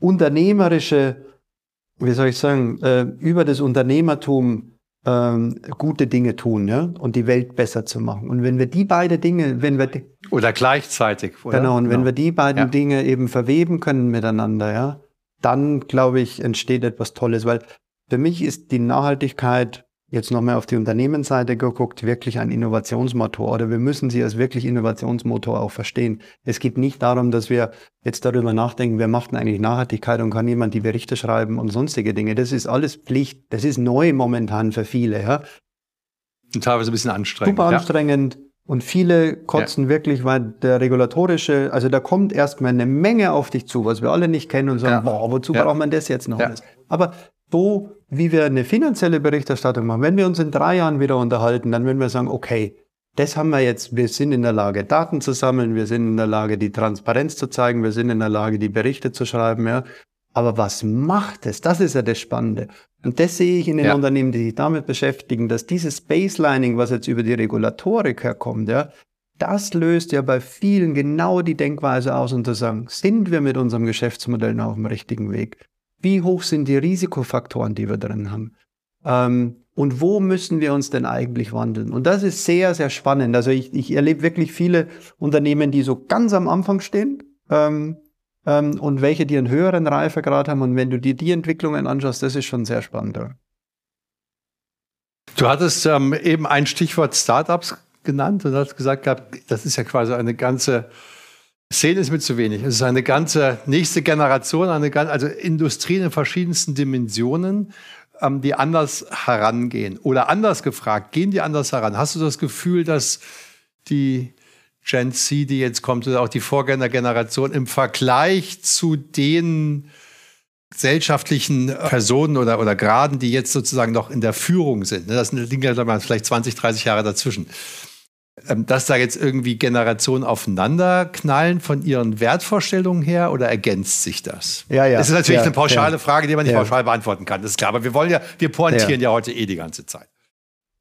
unternehmerische, wie soll ich sagen, äh, über das Unternehmertum ähm, gute Dinge tun, ja, und die Welt besser zu machen. Und wenn wir die beiden Dinge, wenn wir die, oder gleichzeitig, oder? genau, und genau. wenn wir die beiden ja. Dinge eben verweben können miteinander, ja, dann glaube ich entsteht etwas Tolles, weil für mich ist die Nachhaltigkeit jetzt nochmal auf die Unternehmensseite geguckt, wirklich ein Innovationsmotor oder wir müssen sie als wirklich Innovationsmotor auch verstehen. Es geht nicht darum, dass wir jetzt darüber nachdenken, wer macht denn eigentlich Nachhaltigkeit und kann jemand die Berichte schreiben und sonstige Dinge. Das ist alles Pflicht. Das ist neu momentan für viele. Ja. Und teilweise ein bisschen anstrengend. Super anstrengend. Ja. Und viele kotzen ja. wirklich, weil der regulatorische, also da kommt erstmal eine Menge auf dich zu, was wir alle nicht kennen und sagen, ja. boah, wozu braucht man das jetzt noch? Aber so wie wir eine finanzielle Berichterstattung machen, wenn wir uns in drei Jahren wieder unterhalten, dann würden wir sagen, okay, das haben wir jetzt, wir sind in der Lage, Daten zu sammeln, wir sind in der Lage, die Transparenz zu zeigen, wir sind in der Lage, die Berichte zu schreiben, ja. Aber was macht es? Das ist ja das Spannende. Und das sehe ich in den ja. Unternehmen, die sich damit beschäftigen, dass dieses Baselining, was jetzt über die Regulatorik herkommt, ja, das löst ja bei vielen genau die Denkweise aus und zu sagen, sind wir mit unserem Geschäftsmodell noch auf dem richtigen Weg? Wie hoch sind die Risikofaktoren, die wir drin haben? Ähm, und wo müssen wir uns denn eigentlich wandeln? Und das ist sehr, sehr spannend. Also ich, ich erlebe wirklich viele Unternehmen, die so ganz am Anfang stehen ähm, ähm, und welche, die einen höheren Reifegrad haben. Und wenn du dir die Entwicklungen anschaust, das ist schon sehr spannend. Du hattest ähm, eben ein Stichwort Startups genannt und hast gesagt das ist ja quasi eine ganze Szene ist mir zu wenig. Es ist eine ganze nächste Generation, eine ganze, also Industrien in verschiedensten Dimensionen, ähm, die anders herangehen. Oder anders gefragt, gehen die anders heran? Hast du das Gefühl, dass die Gen Z, die jetzt kommt, oder auch die Vorgängergeneration im Vergleich zu den gesellschaftlichen Personen oder, oder Graden, die jetzt sozusagen noch in der Führung sind. Ne? Das liegen ja vielleicht 20, 30 Jahre dazwischen. Ähm, dass da jetzt irgendwie Generationen aufeinander knallen von ihren Wertvorstellungen her oder ergänzt sich das? Ja, ja. Das ist natürlich ja, eine pauschale ja. Frage, die man nicht ja. pauschal beantworten kann. Das ist klar. Aber wir wollen ja, wir pointieren ja, heute eh die ganze Zeit.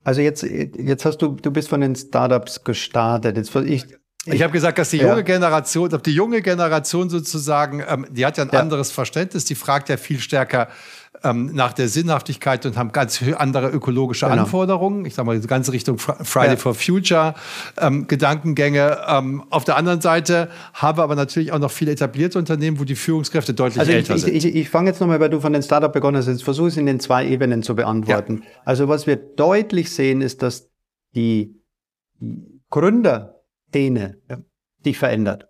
Also jetzt, jetzt hast du, du bist von den Startups gestartet. Jetzt, ich, ich, ich habe gesagt, dass die junge Generation, die junge Generation sozusagen, ähm, die hat ja ein anderes Verständnis. Die fragt ja viel stärker, ähm, nach der Sinnhaftigkeit und haben ganz andere ökologische genau. Anforderungen. Ich sage mal, die ganze Richtung Friday ja. for Future ähm, Gedankengänge. Ähm, auf der anderen Seite haben wir aber natürlich auch noch viele etablierte Unternehmen, wo die Führungskräfte deutlich also älter ich, sind. Ich, ich, ich fange jetzt nochmal, weil du von den Startup begonnen hast, jetzt versuche es in den zwei Ebenen zu beantworten. Ja. Also was wir deutlich sehen, ist, dass die Gründerszene ja, sich verändert.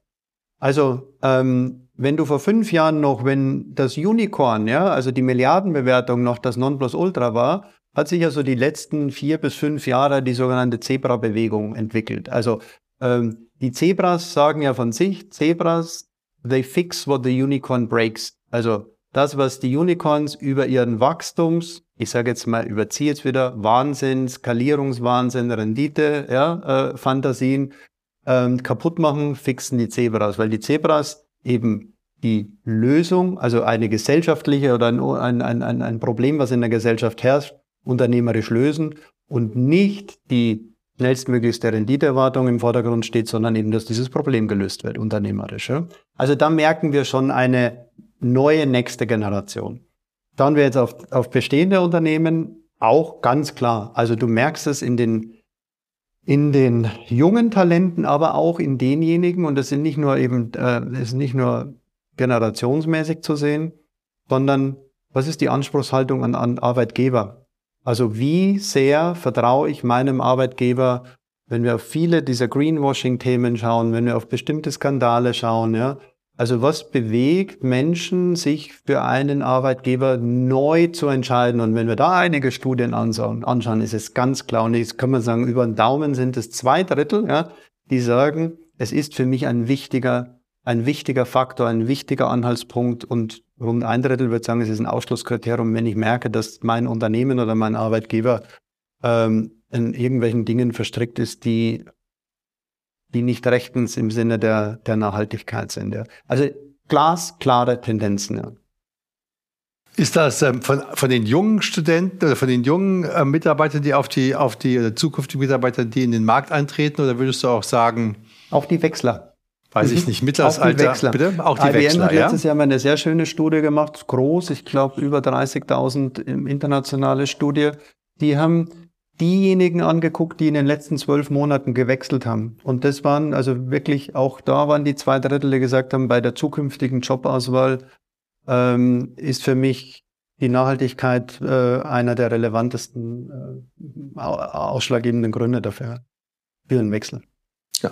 Also ähm, wenn du vor fünf Jahren noch, wenn das Unicorn, ja, also die Milliardenbewertung noch das Nonplusultra war, hat sich also die letzten vier bis fünf Jahre die sogenannte Zebra-Bewegung entwickelt. Also ähm, die Zebras sagen ja von sich, Zebras, they fix what the unicorn breaks. Also das, was die Unicorns über ihren Wachstums, ich sage jetzt mal, überziehe jetzt wieder, Wahnsinn, Skalierungswahnsinn, Rendite, ja, äh, Fantasien ähm, kaputt machen, fixen die Zebras, weil die Zebras eben die Lösung, also eine gesellschaftliche oder ein, ein, ein, ein Problem, was in der Gesellschaft herrscht, unternehmerisch lösen und nicht die schnellstmöglichste Renditeerwartung im Vordergrund steht, sondern eben, dass dieses Problem gelöst wird, unternehmerisch. Ja? Also da merken wir schon eine neue nächste Generation. Schauen wir jetzt auf, auf bestehende Unternehmen, auch ganz klar. Also du merkst es in den in den jungen Talenten, aber auch in denjenigen, und das sind nicht nur eben, äh, ist nicht nur generationsmäßig zu sehen, sondern was ist die Anspruchshaltung an, an Arbeitgeber? Also wie sehr vertraue ich meinem Arbeitgeber, wenn wir auf viele dieser Greenwashing-Themen schauen, wenn wir auf bestimmte Skandale schauen, ja, also was bewegt Menschen, sich für einen Arbeitgeber neu zu entscheiden? Und wenn wir da einige Studien anschauen, ist es ganz klar, und jetzt kann man sagen, über den Daumen sind es zwei Drittel, ja, die sagen, es ist für mich ein wichtiger ein wichtiger Faktor, ein wichtiger Anhaltspunkt und rund ein Drittel würde sagen, es ist ein Ausschlusskriterium, wenn ich merke, dass mein Unternehmen oder mein Arbeitgeber ähm, in irgendwelchen Dingen verstrickt ist, die, die nicht rechtens im Sinne der, der Nachhaltigkeit sind. Ja. Also glasklare Tendenzen. Ja. Ist das ähm, von, von den jungen Studenten oder von den jungen äh, Mitarbeitern, die auf die, auf die äh, zukünftigen Mitarbeiter, die in den Markt eintreten, oder würdest du auch sagen? Auf die Wechsler. Weiß mhm. ich nicht, Wechsler. Bitte? Auch die IBM Wechsler, hat letztes ja? Jahr mal eine sehr schöne Studie gemacht, groß, ich glaube über 30.000 internationale Studie. Die haben diejenigen angeguckt, die in den letzten zwölf Monaten gewechselt haben. Und das waren also wirklich, auch da waren die zwei Drittel, die gesagt haben, bei der zukünftigen Jobauswahl ähm, ist für mich die Nachhaltigkeit äh, einer der relevantesten, äh, ausschlaggebenden Gründe dafür für einen Wechsel. Ja,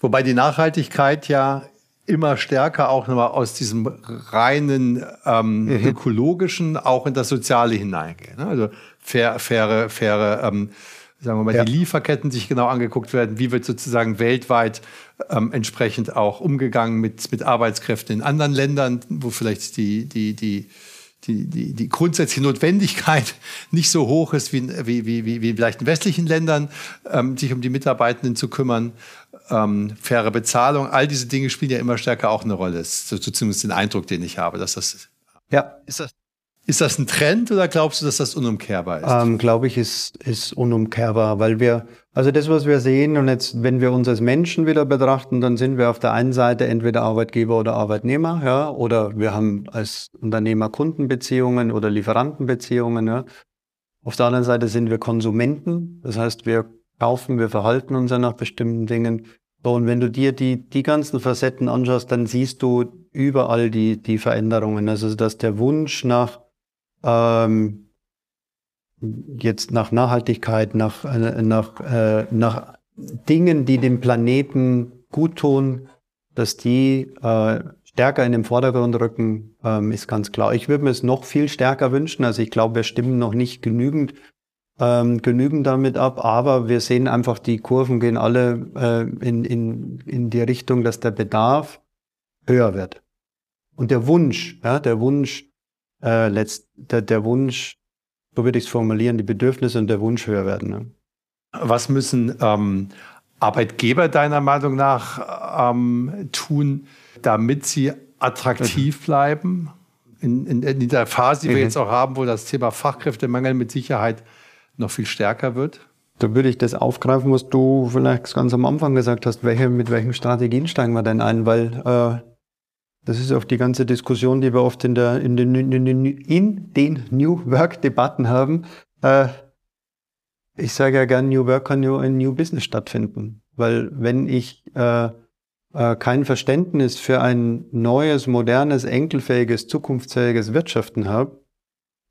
wobei die Nachhaltigkeit ja immer stärker auch nochmal aus diesem reinen ähm, mhm. ökologischen auch in das Soziale hineingeht. Ne? Also faire, faire, faire ähm, sagen wir mal, ja. die Lieferketten sich genau angeguckt werden, wie wird sozusagen weltweit ähm, entsprechend auch umgegangen mit, mit Arbeitskräften in anderen Ländern, wo vielleicht die, die, die, die, die, die grundsätzliche Notwendigkeit nicht so hoch ist wie, wie, wie, wie vielleicht in westlichen Ländern, ähm, sich um die Mitarbeitenden zu kümmern. Ähm, faire Bezahlung, all diese Dinge spielen ja immer stärker auch eine Rolle. Das ist so, so zumindest den Eindruck, den ich habe, dass das. Ja, ist das ist das ein Trend oder glaubst du, dass das unumkehrbar ist? Ähm, Glaube ich, ist, ist unumkehrbar, weil wir, also das, was wir sehen, und jetzt, wenn wir uns als Menschen wieder betrachten, dann sind wir auf der einen Seite entweder Arbeitgeber oder Arbeitnehmer, ja, oder wir haben als Unternehmer Kundenbeziehungen oder Lieferantenbeziehungen, ja. Auf der anderen Seite sind wir Konsumenten, das heißt, wir kaufen, wir verhalten uns ja nach bestimmten Dingen. So, und wenn du dir die, die ganzen Facetten anschaust, dann siehst du überall die, die Veränderungen. Also, dass der Wunsch nach ähm, jetzt nach Nachhaltigkeit, nach, äh, nach, äh, nach Dingen, die dem Planeten gut tun, dass die äh, stärker in den Vordergrund rücken, ähm, ist ganz klar. Ich würde mir es noch viel stärker wünschen. Also ich glaube, wir stimmen noch nicht genügend, ähm, genügend damit ab, aber wir sehen einfach, die Kurven gehen alle äh, in, in, in die Richtung, dass der Bedarf höher wird. Und der Wunsch, ja, der Wunsch, äh, letzt, der, der Wunsch, so würde ich es formulieren, die Bedürfnisse und der Wunsch höher werden. Ne? Was müssen ähm, Arbeitgeber deiner Meinung nach ähm, tun, damit sie attraktiv mhm. bleiben? In, in, in der Phase, die wir mhm. jetzt auch haben, wo das Thema Fachkräftemangel mit Sicherheit noch viel stärker wird? Da würde ich das aufgreifen, was du vielleicht ganz am Anfang gesagt hast. Welche, mit welchen Strategien steigen wir denn ein? Weil äh, das ist auch die ganze Diskussion, die wir oft in, der, in, den, in, den, in den New Work-Debatten haben. Äh, ich sage ja gern, New Work kann nur in New Business stattfinden. Weil wenn ich äh, äh, kein Verständnis für ein neues, modernes, enkelfähiges, zukunftsfähiges Wirtschaften habe,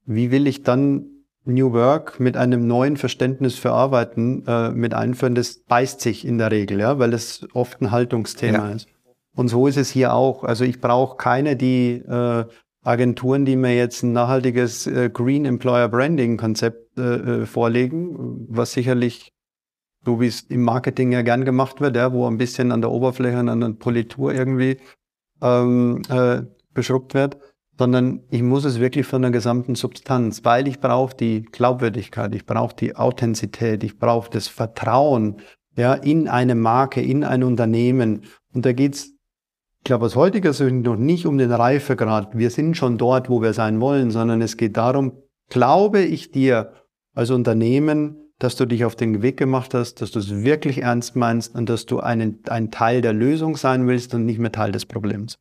wie will ich dann New Work mit einem neuen Verständnis für Arbeiten äh, mit einführen? Das beißt sich in der Regel, ja, weil es oft ein Haltungsthema ja. ist. Und so ist es hier auch. Also ich brauche keine, die äh, Agenturen, die mir jetzt ein nachhaltiges äh, Green Employer Branding Konzept äh, äh, vorlegen, was sicherlich so wie es im Marketing ja gern gemacht wird, ja, wo ein bisschen an der Oberfläche und an der Politur irgendwie ähm, äh, beschrubbt wird, sondern ich muss es wirklich von der gesamten Substanz, weil ich brauche die Glaubwürdigkeit, ich brauche die Authentizität, ich brauche das Vertrauen ja, in eine Marke, in ein Unternehmen. Und da geht's glaube, aus heutiger Sicht noch nicht um den Reifegrad. Wir sind schon dort, wo wir sein wollen, sondern es geht darum, glaube ich dir als Unternehmen, dass du dich auf den Weg gemacht hast, dass du es wirklich ernst meinst und dass du einen, ein Teil der Lösung sein willst und nicht mehr Teil des Problems.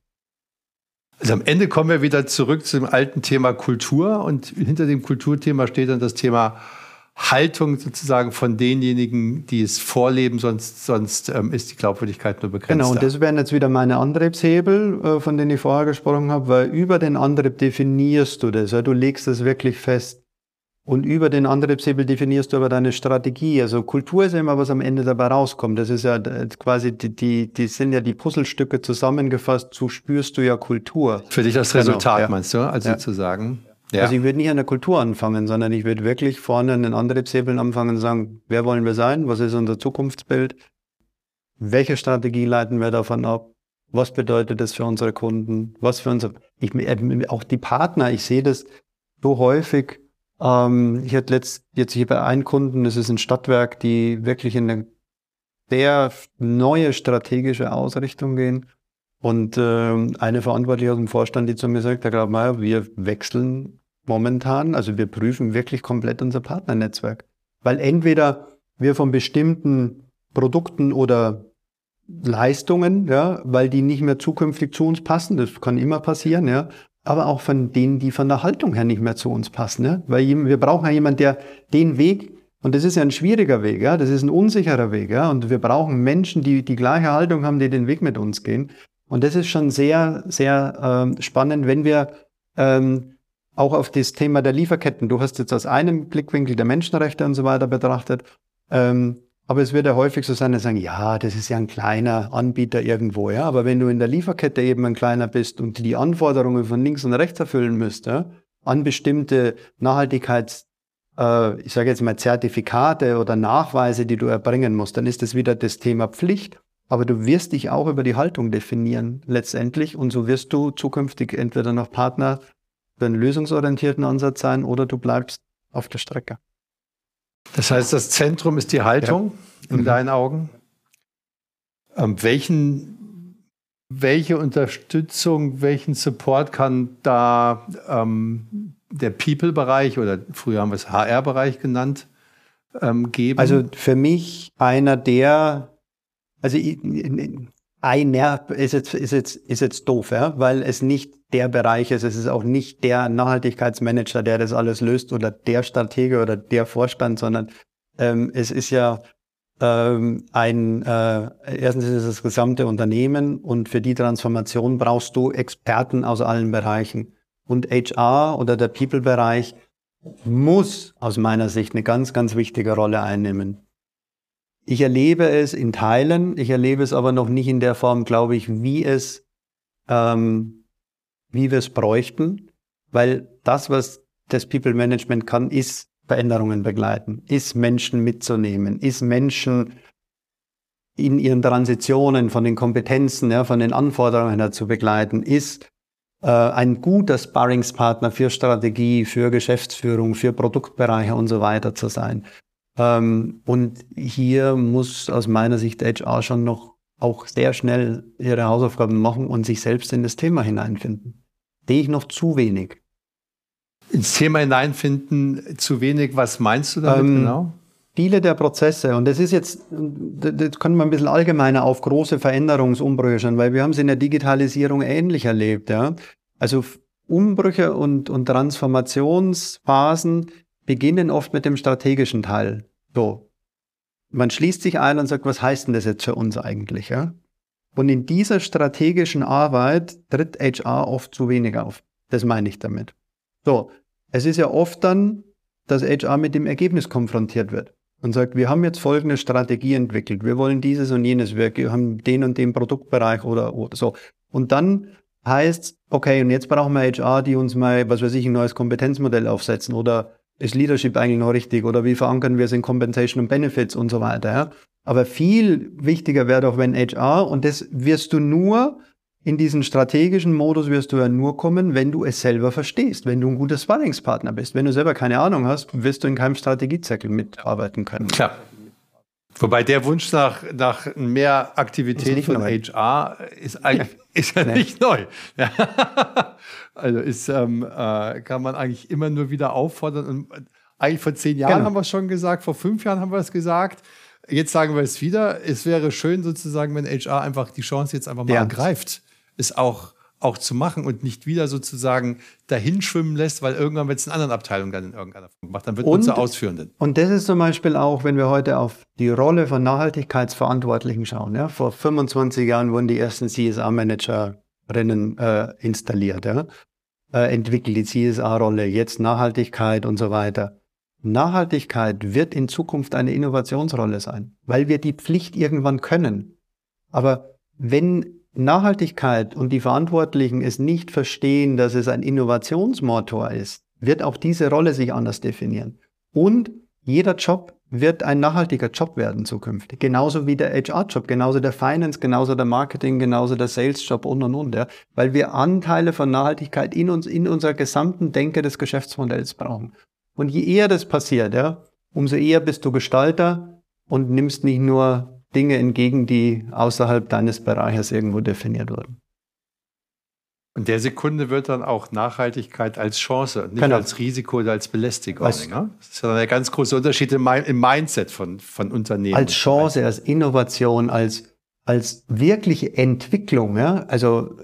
Also am Ende kommen wir wieder zurück zum alten Thema Kultur und hinter dem Kulturthema steht dann das Thema Haltung sozusagen von denjenigen, die es vorleben, sonst, sonst ähm, ist die Glaubwürdigkeit nur begrenzt. Genau, und das wären jetzt wieder meine Antriebshebel, äh, von denen ich vorher gesprochen habe, weil über den Antrieb definierst du das, ja, du legst das wirklich fest. Und über den Antriebshebel definierst du aber deine Strategie. Also Kultur ist ja immer, was am Ende dabei rauskommt. Das ist ja quasi, die, die, die sind ja die Puzzlestücke zusammengefasst, so spürst du ja Kultur. Für dich das genau, Resultat, genau, ja. meinst du? Also ja. sozusagen. Ja. Also ich würde nicht an der Kultur anfangen, sondern ich würde wirklich vorne an den Antriebshebeln anfangen und sagen, wer wollen wir sein? Was ist unser Zukunftsbild? Welche Strategie leiten wir davon ab? Was bedeutet das für unsere Kunden? Was für unsere, ich, äh, auch die Partner, ich sehe das so häufig. Ähm, ich hatte letzt, jetzt hier bei einem Kunden, das ist ein Stadtwerk, die wirklich in eine sehr neue strategische Ausrichtung gehen. Und äh, eine Verantwortliche aus dem Vorstand, die zu mir sagt, Herr Grabmeier, wir wechseln momentan, also wir prüfen wirklich komplett unser Partnernetzwerk. Weil entweder wir von bestimmten Produkten oder Leistungen, ja, weil die nicht mehr zukünftig zu uns passen, das kann immer passieren, ja, aber auch von denen, die von der Haltung her nicht mehr zu uns passen, ja, weil wir brauchen ja jemanden, der den Weg und das ist ja ein schwieriger Weg, ja, das ist ein unsicherer Weg, ja, und wir brauchen Menschen, die die gleiche Haltung haben, die den Weg mit uns gehen. Und das ist schon sehr, sehr ähm, spannend, wenn wir ähm, auch auf das Thema der Lieferketten, du hast jetzt aus einem Blickwinkel der Menschenrechte und so weiter betrachtet, ähm, aber es wird ja häufig so sein, dass sagen, ja, das ist ja ein kleiner Anbieter irgendwo, ja. Aber wenn du in der Lieferkette eben ein kleiner bist und die Anforderungen von links und rechts erfüllen müsst, ja, an bestimmte Nachhaltigkeits, äh, ich sage jetzt mal Zertifikate oder Nachweise, die du erbringen musst, dann ist das wieder das Thema Pflicht. Aber du wirst dich auch über die Haltung definieren letztendlich und so wirst du zukünftig entweder noch Partner für einen lösungsorientierten Ansatz sein oder du bleibst auf der Strecke. Das heißt, das Zentrum ist die Haltung ja. in mhm. deinen Augen. Ähm, welchen, welche Unterstützung, welchen Support kann da ähm, der People-Bereich oder früher haben wir es HR-Bereich genannt, ähm, geben? Also für mich einer der, also einer ist jetzt, ist jetzt, ist jetzt doof, ja? weil es nicht der Bereich ist. Es ist auch nicht der Nachhaltigkeitsmanager, der das alles löst oder der Stratege oder der Vorstand, sondern ähm, es ist ja ähm, ein, äh, erstens ist es das gesamte Unternehmen und für die Transformation brauchst du Experten aus allen Bereichen. Und HR oder der People-Bereich muss aus meiner Sicht eine ganz, ganz wichtige Rolle einnehmen. Ich erlebe es in Teilen, ich erlebe es aber noch nicht in der Form, glaube ich, wie es ähm, wie wir es bräuchten, weil das, was das People Management kann, ist Veränderungen begleiten, ist Menschen mitzunehmen, ist Menschen in ihren Transitionen von den Kompetenzen, ja, von den Anforderungen her zu begleiten, ist äh, ein guter Sparringspartner für Strategie, für Geschäftsführung, für Produktbereiche und so weiter zu sein. Ähm, und hier muss aus meiner Sicht HR schon noch auch sehr schnell ihre Hausaufgaben machen und sich selbst in das Thema hineinfinden. Sehe ich noch zu wenig. Ins Thema hineinfinden, zu wenig, was meinst du damit ähm, genau? Viele der Prozesse, und das ist jetzt, das können wir ein bisschen allgemeiner auf große Veränderungsumbrüche schauen, weil wir haben es in der Digitalisierung ähnlich erlebt. Ja? Also Umbrüche und, und Transformationsphasen beginnen oft mit dem strategischen Teil. So, man schließt sich ein und sagt, was heißt denn das jetzt für uns eigentlich? Ja? Und in dieser strategischen Arbeit tritt HR oft zu wenig auf. Das meine ich damit. So, es ist ja oft dann, dass HR mit dem Ergebnis konfrontiert wird und sagt, wir haben jetzt folgende Strategie entwickelt, wir wollen dieses und jenes Werk, wir haben den und den Produktbereich oder, oder so. Und dann heißt, okay, und jetzt brauchen wir HR, die uns mal, was weiß ich, ein neues Kompetenzmodell aufsetzen oder ist Leadership eigentlich noch richtig oder wie verankern wir es in Compensation und Benefits und so weiter. Ja? Aber viel wichtiger wäre doch, wenn HR, und das wirst du nur in diesen strategischen Modus wirst du ja nur kommen, wenn du es selber verstehst, wenn du ein guter Sparringspartner bist. Wenn du selber keine Ahnung hast, wirst du in keinem Strategiezirkel mitarbeiten können. Klar. Wobei der Wunsch nach, nach mehr Aktivität von neu. HR ist eigentlich ist ja nee. nicht neu. also ist, ähm, äh, kann man eigentlich immer nur wieder auffordern. Und eigentlich vor zehn Jahren genau. haben wir es schon gesagt, vor fünf Jahren haben wir es gesagt. Jetzt sagen wir es wieder. Es wäre schön sozusagen, wenn HR einfach die Chance jetzt einfach mal ja. ergreift, es auch, auch zu machen und nicht wieder sozusagen dahin schwimmen lässt, weil irgendwann wird es in anderen Abteilungen dann in irgendeiner Form gemacht. Dann wird man zur Ausführenden. Und das ist zum Beispiel auch, wenn wir heute auf die Rolle von Nachhaltigkeitsverantwortlichen schauen. Ja? Vor 25 Jahren wurden die ersten CSA-Managerinnen äh, installiert, ja? äh, entwickelt die CSA-Rolle, jetzt Nachhaltigkeit und so weiter. Nachhaltigkeit wird in Zukunft eine Innovationsrolle sein, weil wir die Pflicht irgendwann können. Aber wenn Nachhaltigkeit und die Verantwortlichen es nicht verstehen, dass es ein Innovationsmotor ist, wird auch diese Rolle sich anders definieren. Und jeder Job wird ein nachhaltiger Job werden zukünftig. Genauso wie der HR-Job, genauso der Finance, genauso der Marketing, genauso der Sales-Job und und und. Ja. Weil wir Anteile von Nachhaltigkeit in uns, in unserer gesamten Denke des Geschäftsmodells brauchen. Und je eher das passiert, ja, umso eher bist du Gestalter und nimmst nicht nur Dinge entgegen, die außerhalb deines Bereiches irgendwo definiert wurden. Und der Sekunde wird dann auch Nachhaltigkeit als Chance, nicht genau. als Risiko oder als Belästigung. Was, ne? Das ist ja der ganz große Unterschied im, im Mindset von, von Unternehmen. Als Chance, als Innovation, als, als wirkliche Entwicklung, ja. Also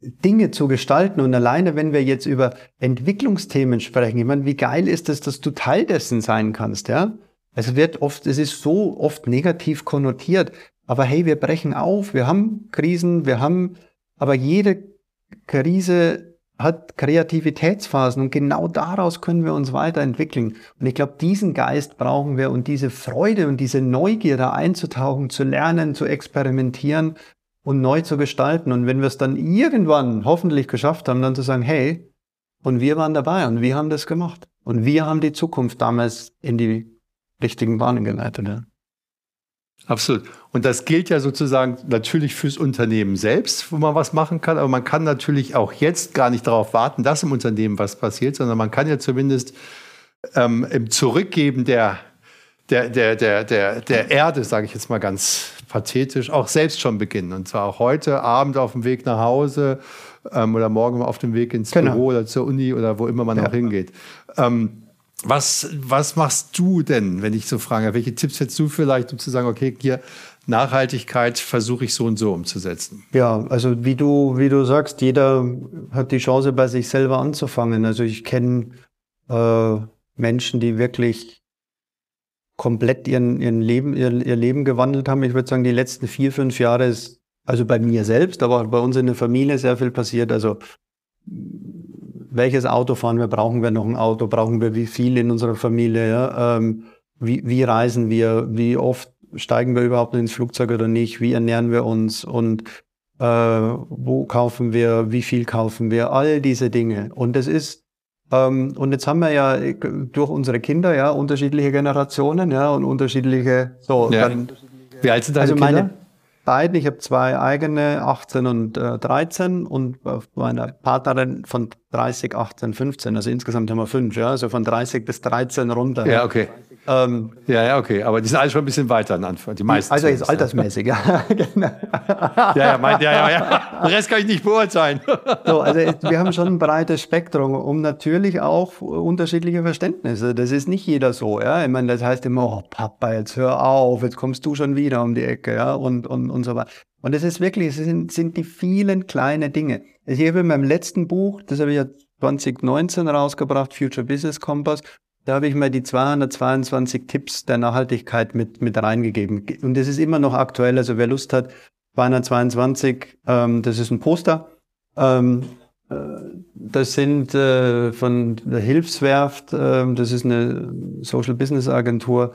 Dinge zu gestalten. Und alleine, wenn wir jetzt über Entwicklungsthemen sprechen, ich meine, wie geil ist es, dass du Teil dessen sein kannst, ja? Es wird oft, es ist so oft negativ konnotiert. Aber hey, wir brechen auf, wir haben Krisen, wir haben, aber jede Krise hat Kreativitätsphasen und genau daraus können wir uns weiterentwickeln. Und ich glaube, diesen Geist brauchen wir und diese Freude und diese Neugier da einzutauchen, zu lernen, zu experimentieren und neu zu gestalten. Und wenn wir es dann irgendwann hoffentlich geschafft haben, dann zu sagen, hey, und wir waren dabei und wir haben das gemacht. Und wir haben die Zukunft damals in die richtigen Bahnen geleitet. Ja. Absolut. Und das gilt ja sozusagen natürlich fürs Unternehmen selbst, wo man was machen kann. Aber man kann natürlich auch jetzt gar nicht darauf warten, dass im Unternehmen was passiert, sondern man kann ja zumindest ähm, im Zurückgeben der, der, der, der, der, der Erde, sage ich jetzt mal ganz pathetisch, auch selbst schon beginnen. Und zwar auch heute Abend auf dem Weg nach Hause ähm, oder morgen auf dem Weg ins genau. Büro oder zur Uni oder wo immer man ja. auch hingeht. Ähm, was, was machst du denn, wenn ich so frage, welche Tipps hättest du vielleicht, um zu sagen, okay, hier Nachhaltigkeit versuche ich so und so umzusetzen? Ja, also wie du, wie du sagst, jeder hat die Chance, bei sich selber anzufangen. Also ich kenne äh, Menschen, die wirklich komplett ihren, ihren Leben, ihr, ihr Leben gewandelt haben. Ich würde sagen, die letzten vier, fünf Jahre ist also bei mir selbst, aber auch bei uns in der Familie sehr viel passiert. Also welches Auto fahren wir? Brauchen wir noch ein Auto? Brauchen wir wie viel in unserer Familie? Ja? Ähm, wie, wie reisen wir? Wie oft steigen wir überhaupt ins Flugzeug oder nicht? Wie ernähren wir uns? Und äh, wo kaufen wir? Wie viel kaufen wir? All diese Dinge. Und es ist ähm, und jetzt haben wir ja durch unsere Kinder ja unterschiedliche Generationen ja und unterschiedliche so. Ja. Dann, wie alt sind deine also Kinder? Beiden. Ich habe zwei eigene, 18 und äh, 13 und meine Partnerin von 30, 18, 15. Also insgesamt haben wir fünf, ja, also von 30 bis 13 runter. Ja, okay. Ähm, ja, ja, okay. Aber die sind alle schon ein bisschen weiter. Die meisten. Also jetzt altersmäßig, ja. genau. ja, ja, mein, ja, ja, ja. Den Rest kann ich nicht beurteilen. so, also wir haben schon ein breites Spektrum, um natürlich auch unterschiedliche Verständnisse. Das ist nicht jeder so, ja. Ich meine, das heißt immer, oh Papa, jetzt hör auf, jetzt kommst du schon wieder um die Ecke, ja, und, und, und so weiter. Und es ist wirklich, es sind, sind die vielen kleinen Dinge. Ich habe in meinem letzten Buch, das habe ich ja 2019 rausgebracht, Future Business Compass, da habe ich mir die 222 Tipps der Nachhaltigkeit mit, mit reingegeben. Und das ist immer noch aktuell. Also wer Lust hat, 222, ähm, das ist ein Poster. Ähm, äh, das sind äh, von der Hilfswerft, äh, das ist eine Social Business Agentur.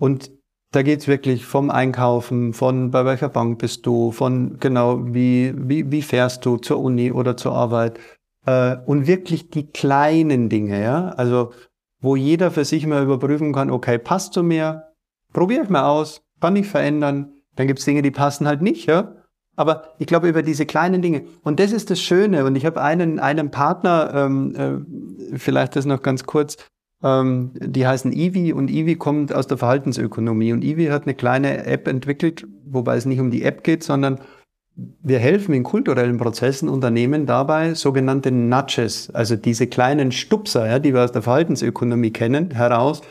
Und da geht's wirklich vom Einkaufen, von bei welcher Bank bist du, von genau wie, wie, wie fährst du zur Uni oder zur Arbeit. Äh, und wirklich die kleinen Dinge, ja. Also wo jeder für sich mal überprüfen kann, okay, passt zu mir, probiere ich mal aus, kann ich verändern. Dann gibt's Dinge, die passen halt nicht, ja. Aber ich glaube über diese kleinen Dinge. Und das ist das Schöne. Und ich habe einen, einen Partner, ähm, äh, vielleicht das noch ganz kurz, ähm, die heißen Ivi und Ivi kommt aus der Verhaltensökonomie. Und Ivi hat eine kleine App entwickelt, wobei es nicht um die App geht, sondern wir helfen in kulturellen Prozessen Unternehmen dabei, sogenannte Nudges, also diese kleinen Stupser, ja, die wir aus der Verhaltensökonomie kennen, heraus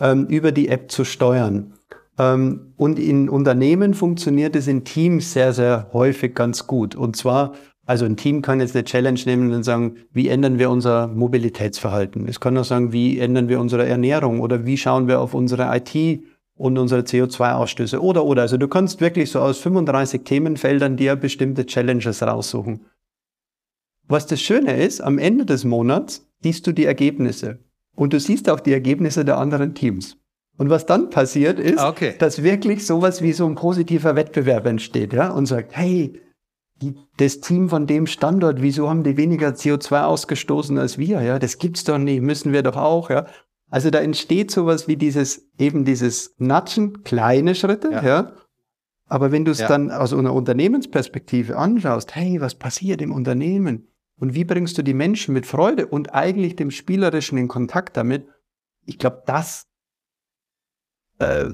ähm, über die App zu steuern. Ähm, und in Unternehmen funktioniert es in Teams sehr, sehr häufig ganz gut. Und zwar, also ein Team kann jetzt eine Challenge nehmen und sagen, wie ändern wir unser Mobilitätsverhalten? Es kann auch sagen, wie ändern wir unsere Ernährung oder wie schauen wir auf unsere IT und unsere CO2-Ausstöße. Oder, oder. Also du kannst wirklich so aus 35 Themenfeldern dir bestimmte Challenges raussuchen. Was das Schöne ist, am Ende des Monats siehst du die Ergebnisse. Und du siehst auch die Ergebnisse der anderen Teams. Und was dann passiert ist, ah, okay. dass wirklich sowas wie so ein positiver Wettbewerb entsteht, ja, und sagt, hey, die, das Team von dem Standort, wieso haben die weniger CO2 ausgestoßen als wir, ja, das gibt's doch nicht, müssen wir doch auch, ja. Also da entsteht sowas wie dieses, eben dieses Natschen, kleine Schritte, ja. ja. Aber wenn du es ja. dann aus einer Unternehmensperspektive anschaust, hey, was passiert im Unternehmen? Und wie bringst du die Menschen mit Freude und eigentlich dem Spielerischen in Kontakt damit? Ich glaube, das, äh,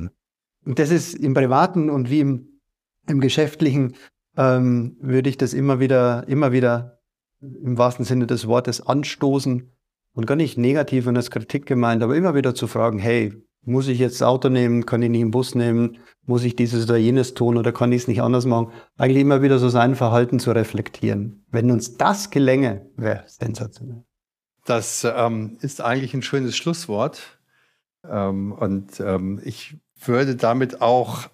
das ist im Privaten und wie im, im Geschäftlichen, ähm, würde ich das immer wieder, immer wieder im wahrsten Sinne des Wortes anstoßen und gar nicht negativ und als Kritik gemeint, aber immer wieder zu fragen, hey, muss ich jetzt das Auto nehmen, kann ich nicht einen Bus nehmen, muss ich dieses oder jenes tun oder kann ich es nicht anders machen? Eigentlich immer wieder so sein Verhalten zu reflektieren. Wenn uns das gelänge, wäre sensationell. Das ähm, ist eigentlich ein schönes Schlusswort. Ähm, und ähm, ich würde damit auch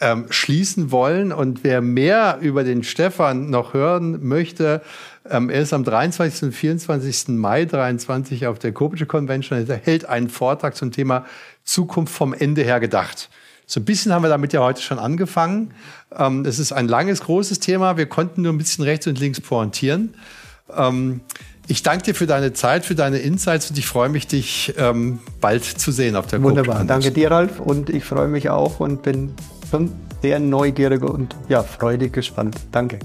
ähm, schließen wollen. Und wer mehr über den Stefan noch hören möchte, ähm, er ist am 23. und 24. Mai 23 auf der Kopische Convention. Er hält einen Vortrag zum Thema Zukunft vom Ende her gedacht. So ein bisschen haben wir damit ja heute schon angefangen. Ähm, es ist ein langes, großes Thema. Wir konnten nur ein bisschen rechts und links pointieren. Ähm, ich danke dir für deine Zeit, für deine Insights und ich freue mich, dich ähm, bald zu sehen auf der Wunderbar. Danke dir, Ralf. Und ich freue mich auch und bin schon sehr neugierig und ja, freudig gespannt. Danke.